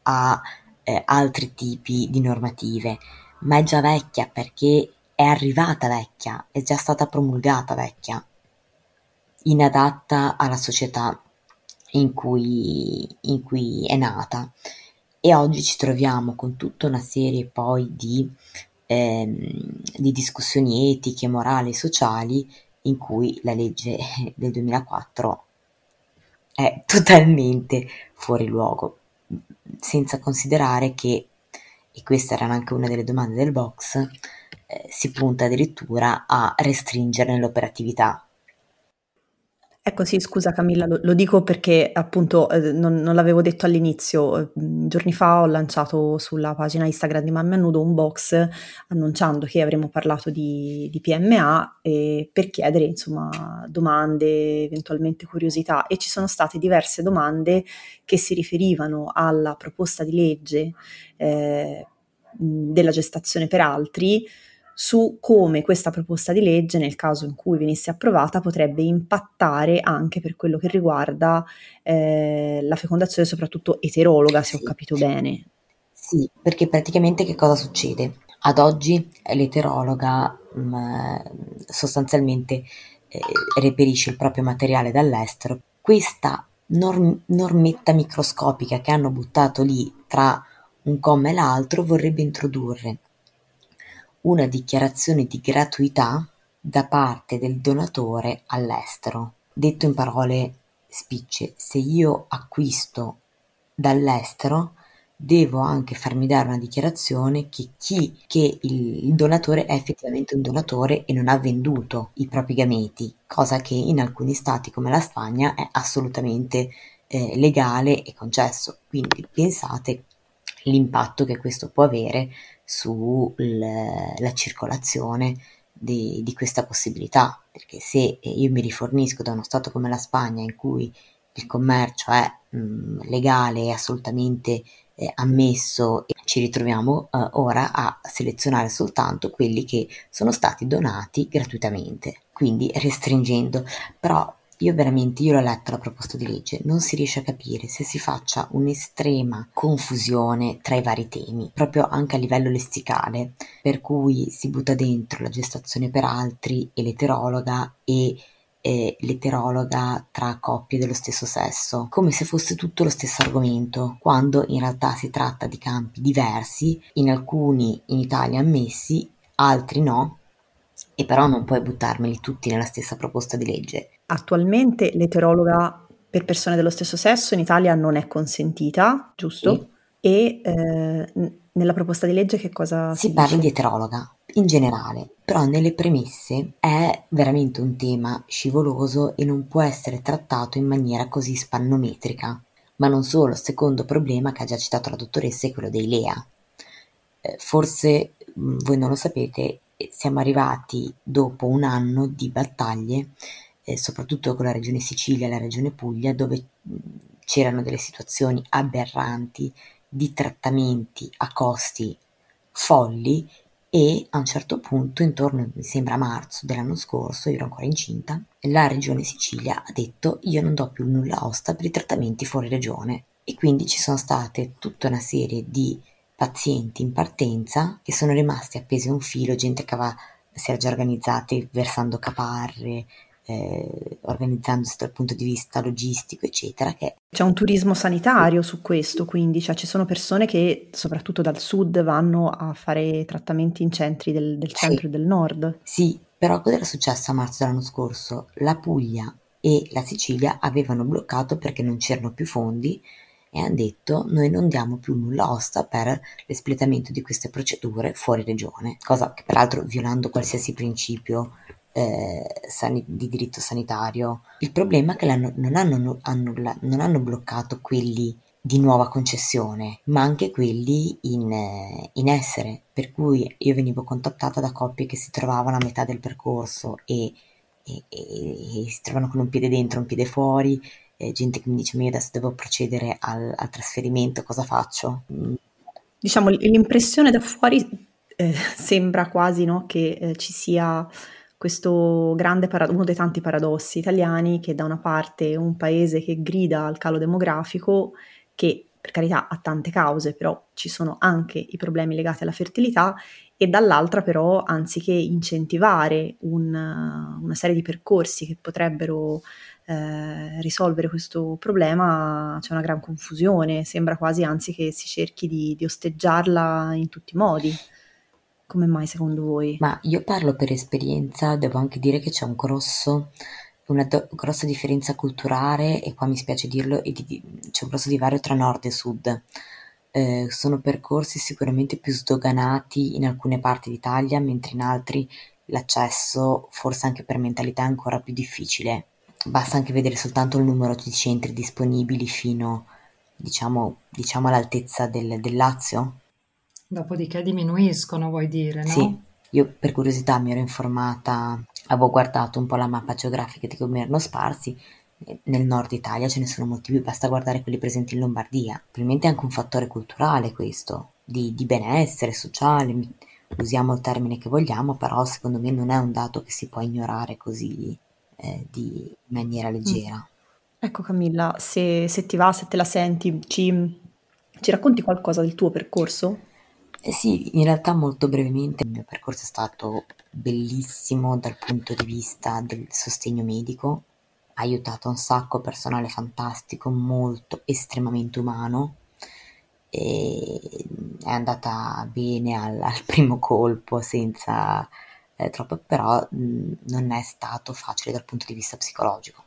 [SPEAKER 4] a eh, altri tipi di normative, ma è già vecchia perché è arrivata vecchia, è già stata promulgata vecchia, inadatta alla società in cui, in cui è nata. E oggi ci troviamo con tutta una serie poi di, ehm, di discussioni etiche, morali e sociali in cui la legge <laughs> del 2004 è totalmente fuori luogo, senza considerare che, e questa era anche una delle domande del box, eh, si punta addirittura a restringerne l'operatività
[SPEAKER 1] Ecco sì, scusa Camilla, lo, lo dico perché appunto eh, non, non l'avevo detto all'inizio, eh, giorni fa ho lanciato sulla pagina Instagram di Mamma Nudo un box annunciando che avremmo parlato di, di PMA e per chiedere insomma domande, eventualmente curiosità. E ci sono state diverse domande che si riferivano alla proposta di legge eh, della gestazione per altri su come questa proposta di legge, nel caso in cui venisse approvata, potrebbe impattare anche per quello che riguarda eh, la fecondazione, soprattutto eterologa, se sì. ho capito bene.
[SPEAKER 4] Sì, perché praticamente che cosa succede? Ad oggi l'eterologa mh, mm, sostanzialmente eh, reperisce il proprio materiale dall'estero. Questa norm- normetta microscopica che hanno buttato lì tra un comma e l'altro vorrebbe introdurre una dichiarazione di gratuità da parte del donatore all'estero. Detto in parole spicce, se io acquisto dall'estero devo anche farmi dare una dichiarazione che chi che il, donatore è effettivamente un donatore e non ha venduto i propri gameti, cosa che in alcuni stati come la Spagna è assolutamente eh, legale e concesso. Quindi pensate l'impatto che questo può avere sulla circolazione di, di, questa possibilità, perché se io mi rifornisco da uno Stato come la Spagna in cui il commercio è mh, legale e assolutamente eh, ammesso e ci ritroviamo eh, ora a selezionare soltanto quelli che sono stati donati gratuitamente, quindi restringendo, però io veramente, io l'ho letta la proposta di legge, non si riesce a capire se si faccia un'estrema confusione tra i vari temi, proprio anche a livello lessicale, per cui si butta dentro la gestazione per altri e l'eterologa e l'eterologa tra coppie dello stesso sesso, come se fosse tutto lo stesso argomento, quando in realtà si tratta di campi diversi, in alcuni in Italia ammessi, altri no, e però non puoi buttarmeli tutti nella stessa proposta di legge.
[SPEAKER 1] Attualmente l'eterologa per persone dello stesso sesso in Italia non è consentita, giusto? Sì. E eh, nella proposta di legge che cosa
[SPEAKER 4] si, si parla di eterologa in generale, però nelle premesse è veramente un tema scivoloso e non può essere trattato in maniera così spannometrica. Ma non solo, il secondo problema che ha già citato la dottoressa è quello dei LEA. Eh, forse mh, voi non lo sapete, siamo arrivati dopo un anno di battaglie, eh, soprattutto con la regione Sicilia e la regione Puglia, dove c'erano delle situazioni aberranti di trattamenti a costi folli e a un certo punto, intorno mi sembra a marzo dell'anno scorso, io ero ancora incinta, la regione Sicilia ha detto io non do più nulla osta per i trattamenti fuori regione. E quindi ci sono state tutta una serie di pazienti in partenza che sono rimasti appesi a un filo, gente che aveva si era già organizzate versando caparre, eh, organizzandosi dal punto di vista logistico, eccetera. Che...
[SPEAKER 1] C'è un turismo sanitario su questo, quindi cioè, ci sono persone che soprattutto dal sud vanno a fare trattamenti in centri del, del centro sì. e del nord.
[SPEAKER 4] Sì, però cosa era successo a marzo dell'anno scorso? La Puglia e la Sicilia avevano bloccato perché non c'erano più fondi e hanno detto noi non diamo più nulla osta per l'espletamento di queste procedure fuori regione, cosa che peraltro violando qualsiasi principio eh, sani- di diritto sanitario. Il problema è che non hanno, hanno, non hanno bloccato quelli di nuova concessione, ma anche quelli in, in, essere. Per cui io venivo contattata da coppie che si trovavano a metà del percorso e, e, e, e si trovano con un piede dentro, un piede fuori, eh, gente che mi dice: Ma io adesso devo procedere al, al trasferimento, cosa faccio? Mm.
[SPEAKER 1] Diciamo, l'impressione da fuori eh, <laughs> sembra quasi no, che eh, ci sia questo grande para- uno dei tanti paradossi italiani che da una parte è un paese che grida al calo demografico, che per carità ha tante cause, però ci sono anche i problemi legati alla fertilità, e dall'altra però anziché incentivare un, una serie di percorsi che potrebbero eh, risolvere questo problema c'è una gran confusione, sembra quasi anzi che si cerchi di, di osteggiarla in tutti i modi. Come mai secondo voi?
[SPEAKER 4] Ma io parlo per esperienza, devo anche dire che c'è un grosso, una do- grossa differenza culturale, e qua mi spiace dirlo, di- c'è un grosso divario tra nord e sud. Eh, sono percorsi sicuramente più sdoganati in alcune parti d'Italia, mentre in altri l'accesso, forse anche per mentalità, è ancora più difficile. Basta anche vedere soltanto il numero di centri disponibili fino, diciamo, diciamo all'altezza del, del Lazio,
[SPEAKER 3] Dopodiché diminuiscono, vuoi dire, no?
[SPEAKER 4] Sì, io per curiosità mi ero informata, avevo guardato un po' la mappa geografica di come erano sparsi. Nel nord Italia ce ne sono molti più, basta guardare quelli presenti in Lombardia. Probabilmente è anche un fattore culturale questo, di, di benessere sociale, usiamo il termine che vogliamo, però secondo me non è un dato che si può ignorare così eh, di maniera leggera. Mm.
[SPEAKER 1] Ecco Camilla, se, se, ti va, se te la senti, ci, ci racconti qualcosa del tuo percorso?
[SPEAKER 4] Eh sì, in realtà molto brevemente il mio percorso è stato bellissimo dal punto di vista del sostegno medico, ha aiutato un sacco, personale fantastico, molto, estremamente umano e è andata bene al, al primo colpo senza eh, troppo, però mh, non è stato facile dal punto di vista psicologico.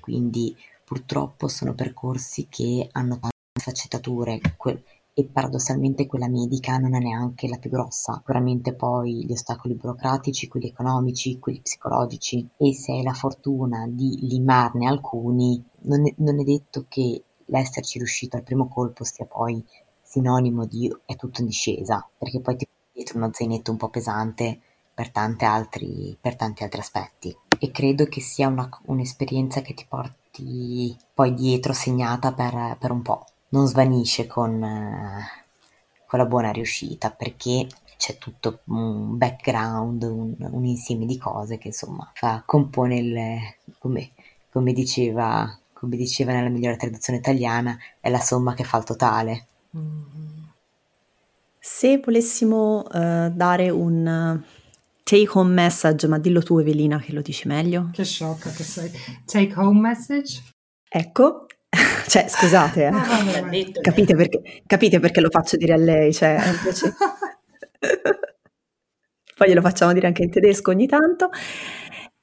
[SPEAKER 4] Quindi purtroppo sono percorsi che hanno tante sfaccettature, que- e paradossalmente quella medica non è neanche la più grossa. Sicuramente poi gli ostacoli burocratici, quelli economici, quelli psicologici e se hai la fortuna di limarne alcuni, non è, non è detto che l'esserci riuscito al primo colpo sia poi sinonimo di è tutto in discesa, perché poi ti dietro uno zainetto un po' pesante per, altri, per tanti altri aspetti. E credo che sia una, un'esperienza che ti porti poi dietro segnata per, per un po' non svanisce con, eh, con la buona riuscita perché c'è tutto un background, un, un insieme di cose che insomma fa, compone il, come, come, diceva, come diceva nella migliore traduzione italiana, è la somma che fa il totale.
[SPEAKER 1] Se volessimo uh, dare un take home message, ma dillo tu Evelina che lo dici meglio.
[SPEAKER 3] Che sciocca che sei. Take home message?
[SPEAKER 1] Ecco, <laughs> cioè, scusate, eh. ah, capite, perché, capite, perché, lo faccio dire a lei? Cioè, <laughs> invece... Poi glielo facciamo dire anche in tedesco ogni tanto.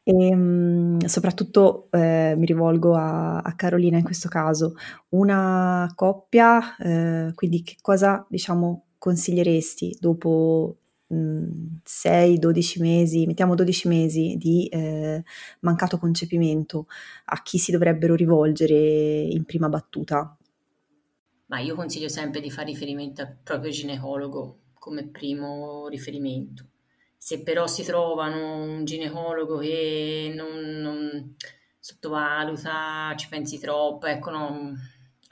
[SPEAKER 1] E ehm, soprattutto eh, mi rivolgo a, a, Carolina in questo caso. Una coppia, eh, quindi che cosa diciamo consiglieresti dopo 6-12 mesi, mettiamo 12 mesi di eh, mancato concepimento, a chi si dovrebbero rivolgere in prima battuta?
[SPEAKER 2] Ma io consiglio sempre di fare riferimento al proprio ginecologo come primo riferimento. Se però si trovano un ginecologo che non, non sottovaluta, ci pensi troppo, ecco, no,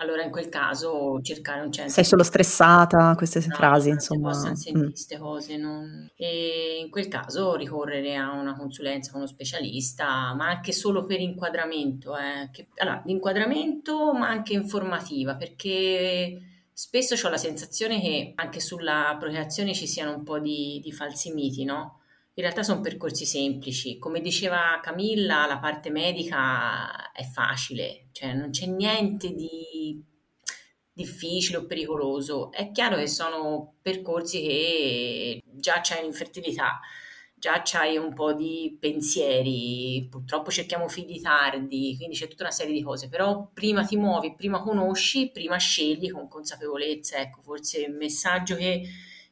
[SPEAKER 2] allora in quel caso cercare un centro.
[SPEAKER 1] Sei solo stressata, queste no, frasi, insomma.
[SPEAKER 2] Possono sentire queste mm. cose. Non... E in quel caso ricorrere a una consulenza con uno specialista, ma anche solo per inquadramento. Eh. Che... Allora, l'inquadramento, ma anche informativa, perché spesso ho la sensazione che anche sulla procreazione ci siano un po' di, di falsi miti, no? in realtà sono percorsi semplici. Come diceva Camilla, la parte medica è facile, cioè non c'è niente di difficile o pericoloso. È chiaro che sono percorsi che già c'è l'infertilità, già c'hai un po' di pensieri, purtroppo cerchiamo figli tardi, quindi c'è tutta una serie di cose, però prima ti muovi, prima conosci, prima scegli con consapevolezza. Ecco, forse il messaggio che,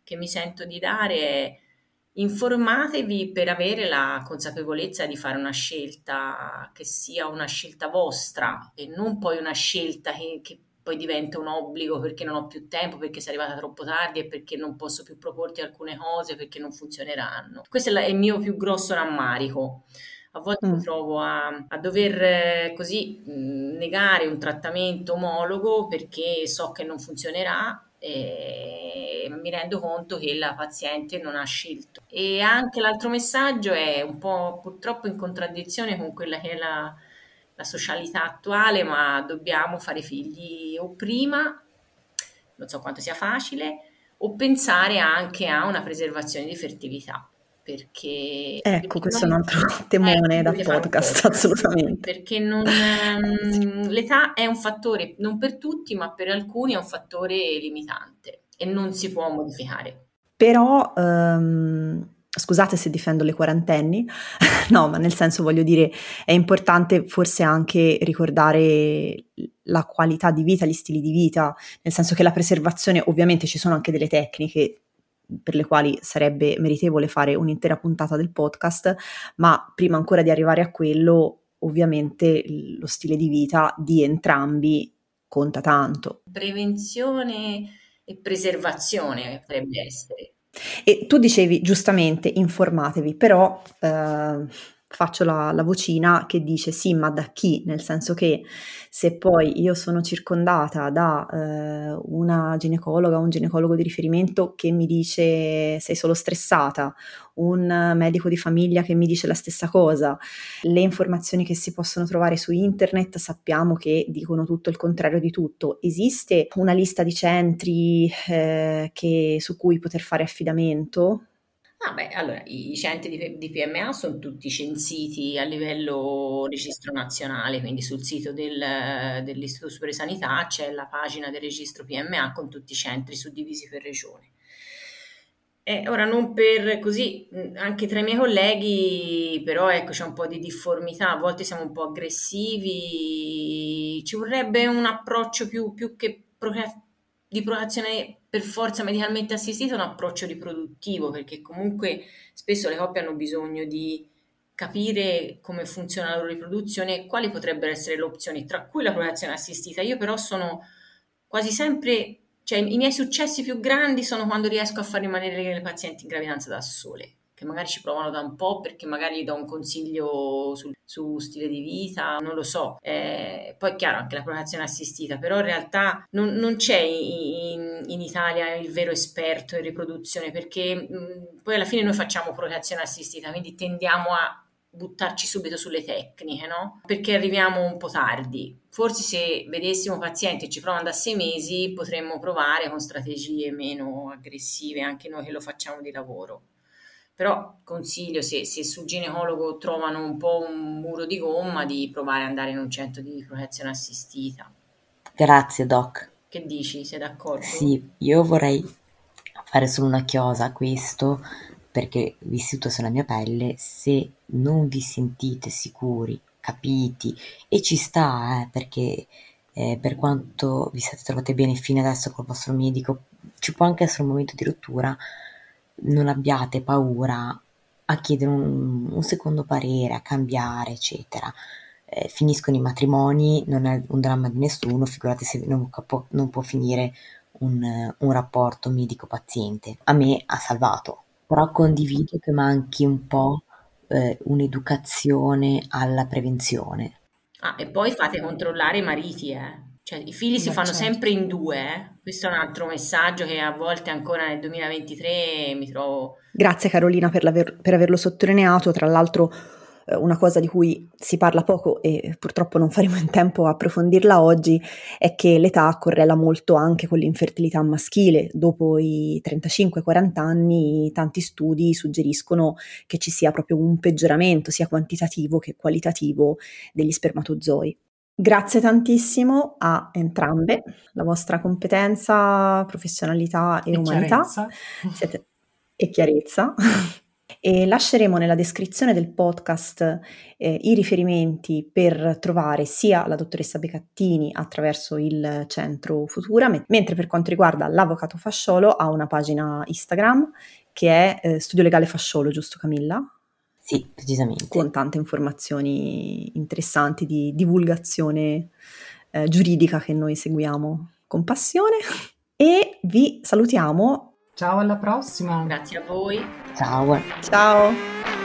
[SPEAKER 2] che mi sento di dare è informatevi per avere la consapevolezza di fare una scelta che sia una scelta vostra e non poi una scelta che, che poi diventa un obbligo perché non ho più tempo, perché sei arrivata troppo tardi e perché non posso più proporti alcune cose perché non funzioneranno. Questo è, la, è il mio più grosso rammarico. A volte mm. mi trovo a, a dover eh, così mh, mm, negare un trattamento omologo perché so che non funzionerà e mi rendo conto che la paziente non ha scelto. E anche l'altro messaggio è un po' purtroppo in contraddizione con quella che è la, la socialità attuale, ma dobbiamo fare figli o prima, non so quanto sia facile, o pensare anche a una preservazione di fertilità. Perché
[SPEAKER 1] ecco, questo è un altro <laughs> temone eh, da podcast, assolutamente.
[SPEAKER 2] Perché non, um, <laughs> l'età è un fattore, non per tutti, ma per alcuni è un fattore limitante e non si può modificare.
[SPEAKER 1] Però um, Scusate se difendo le quarantenni, <laughs> no, ma nel senso voglio dire, è importante forse anche ricordare la qualità di vita, gli stili di vita, nel senso che la preservazione, ovviamente ci sono anche delle tecniche per le quali sarebbe meritevole fare un'intera puntata del podcast, ma prima ancora di arrivare a quello, ovviamente lo stile di vita di entrambi conta tanto.
[SPEAKER 2] Prevenzione e preservazione potrebbe essere.
[SPEAKER 1] E tu dicevi giustamente informatevi, però eh, faccio la, la, vocina che dice sì, ma da chi? Nel senso che se poi io sono circondata da eh, una ginecologa o un ginecologo di riferimento che mi dice sei solo stressata, un medico di famiglia che mi dice la stessa cosa, le informazioni che si possono trovare su internet sappiamo che dicono tutto il contrario di tutto. Esiste una lista di centri eh, che, su cui poter fare affidamento?
[SPEAKER 2] Ah beh, allora i centri di, di PMA sono tutti censiti a livello registro nazionale, quindi sul sito del, dell'Istituto Superiore di Sanità c'è la pagina del registro PMA con tutti i centri suddivisi per regione. E ora non per così, anche tra i miei colleghi, però ecco c'è un po' di difformità, a volte siamo un po' aggressivi, ci vorrebbe un approccio più, più che di procreazione per forza medicalmente assistita, un approccio riproduttivo, perché comunque spesso le coppie hanno bisogno di capire come funziona la loro riproduzione e quali potrebbero essere le opzioni, tra cui la procreazione assistita. Io però sono quasi sempre, cioè i miei successi più grandi sono quando riesco a far rimanere le pazienti in gravidanza da sole che magari ci provano da un po' perché magari gli do un consiglio sul, su stile di vita, non lo so. Eh, poi è chiaro anche la procreazione assistita, però in realtà non, non c'è in, in, Italia il vero esperto in riproduzione perché mh, poi alla fine noi facciamo procreazione assistita, quindi tendiamo a buttarci subito sulle tecniche, no? Perché arriviamo un po' tardi. Forse se vedessimo pazienti e ci provano da sei mesi, potremmo provare con strategie meno aggressive, anche noi che lo facciamo di lavoro. Però consiglio, se, se sul ginecologo trovano un po' un muro di gomma, di provare ad andare in un centro di protezione assistita.
[SPEAKER 4] Grazie, Doc.
[SPEAKER 2] Che dici? Sei d'accordo?
[SPEAKER 4] Sì, io vorrei fare solo una chiosa a questo, perché vissuto sulla mia pelle, se non vi sentite sicuri, capiti, e ci sta, eh, perché eh, per quanto vi siete trovate bene fino adesso col vostro medico, ci può anche essere un momento di rottura, non abbiate paura a chiedere un, un secondo parere, a cambiare, eccetera. Eh, finiscono i matrimoni, non è un dramma di nessuno, figurate se non, può, non può finire un, un rapporto medico-paziente. A me ha salvato, però condivido che manchi un po' eh, un'educazione alla prevenzione.
[SPEAKER 2] Ah, e poi fate controllare i mariti, eh. Cioè, i figli si Beh, fanno certo. sempre in due, eh? questo è un altro messaggio che a volte ancora nel 2023 mi trovo...
[SPEAKER 1] Grazie Carolina per, per averlo sottolineato, tra l'altro eh, una cosa di cui si parla poco e purtroppo non faremo in tempo a approfondirla oggi è che l'età correla molto anche con l'infertilità maschile. Dopo i 35-40 anni tanti studi suggeriscono che ci sia proprio un peggioramento sia quantitativo che qualitativo degli spermatozoi. Grazie tantissimo a entrambe, la vostra competenza, professionalità e, e umanità Siete, e chiarezza. <laughs> E lasceremo nella descrizione del podcast eh, i riferimenti per trovare sia la dottoressa Becattini attraverso il centro Futura, me- mentre per quanto riguarda l'avvocato Fasciolo ha una pagina Instagram che è eh, Studio Legale Fasciolo, giusto Camilla?
[SPEAKER 4] Sì, precisamente.
[SPEAKER 1] Con tante informazioni interessanti di divulgazione eh, giuridica che noi seguiamo con passione. E vi salutiamo
[SPEAKER 3] Ciao, alla prossima.
[SPEAKER 2] Grazie a voi.
[SPEAKER 4] Ciao.
[SPEAKER 1] Ciao.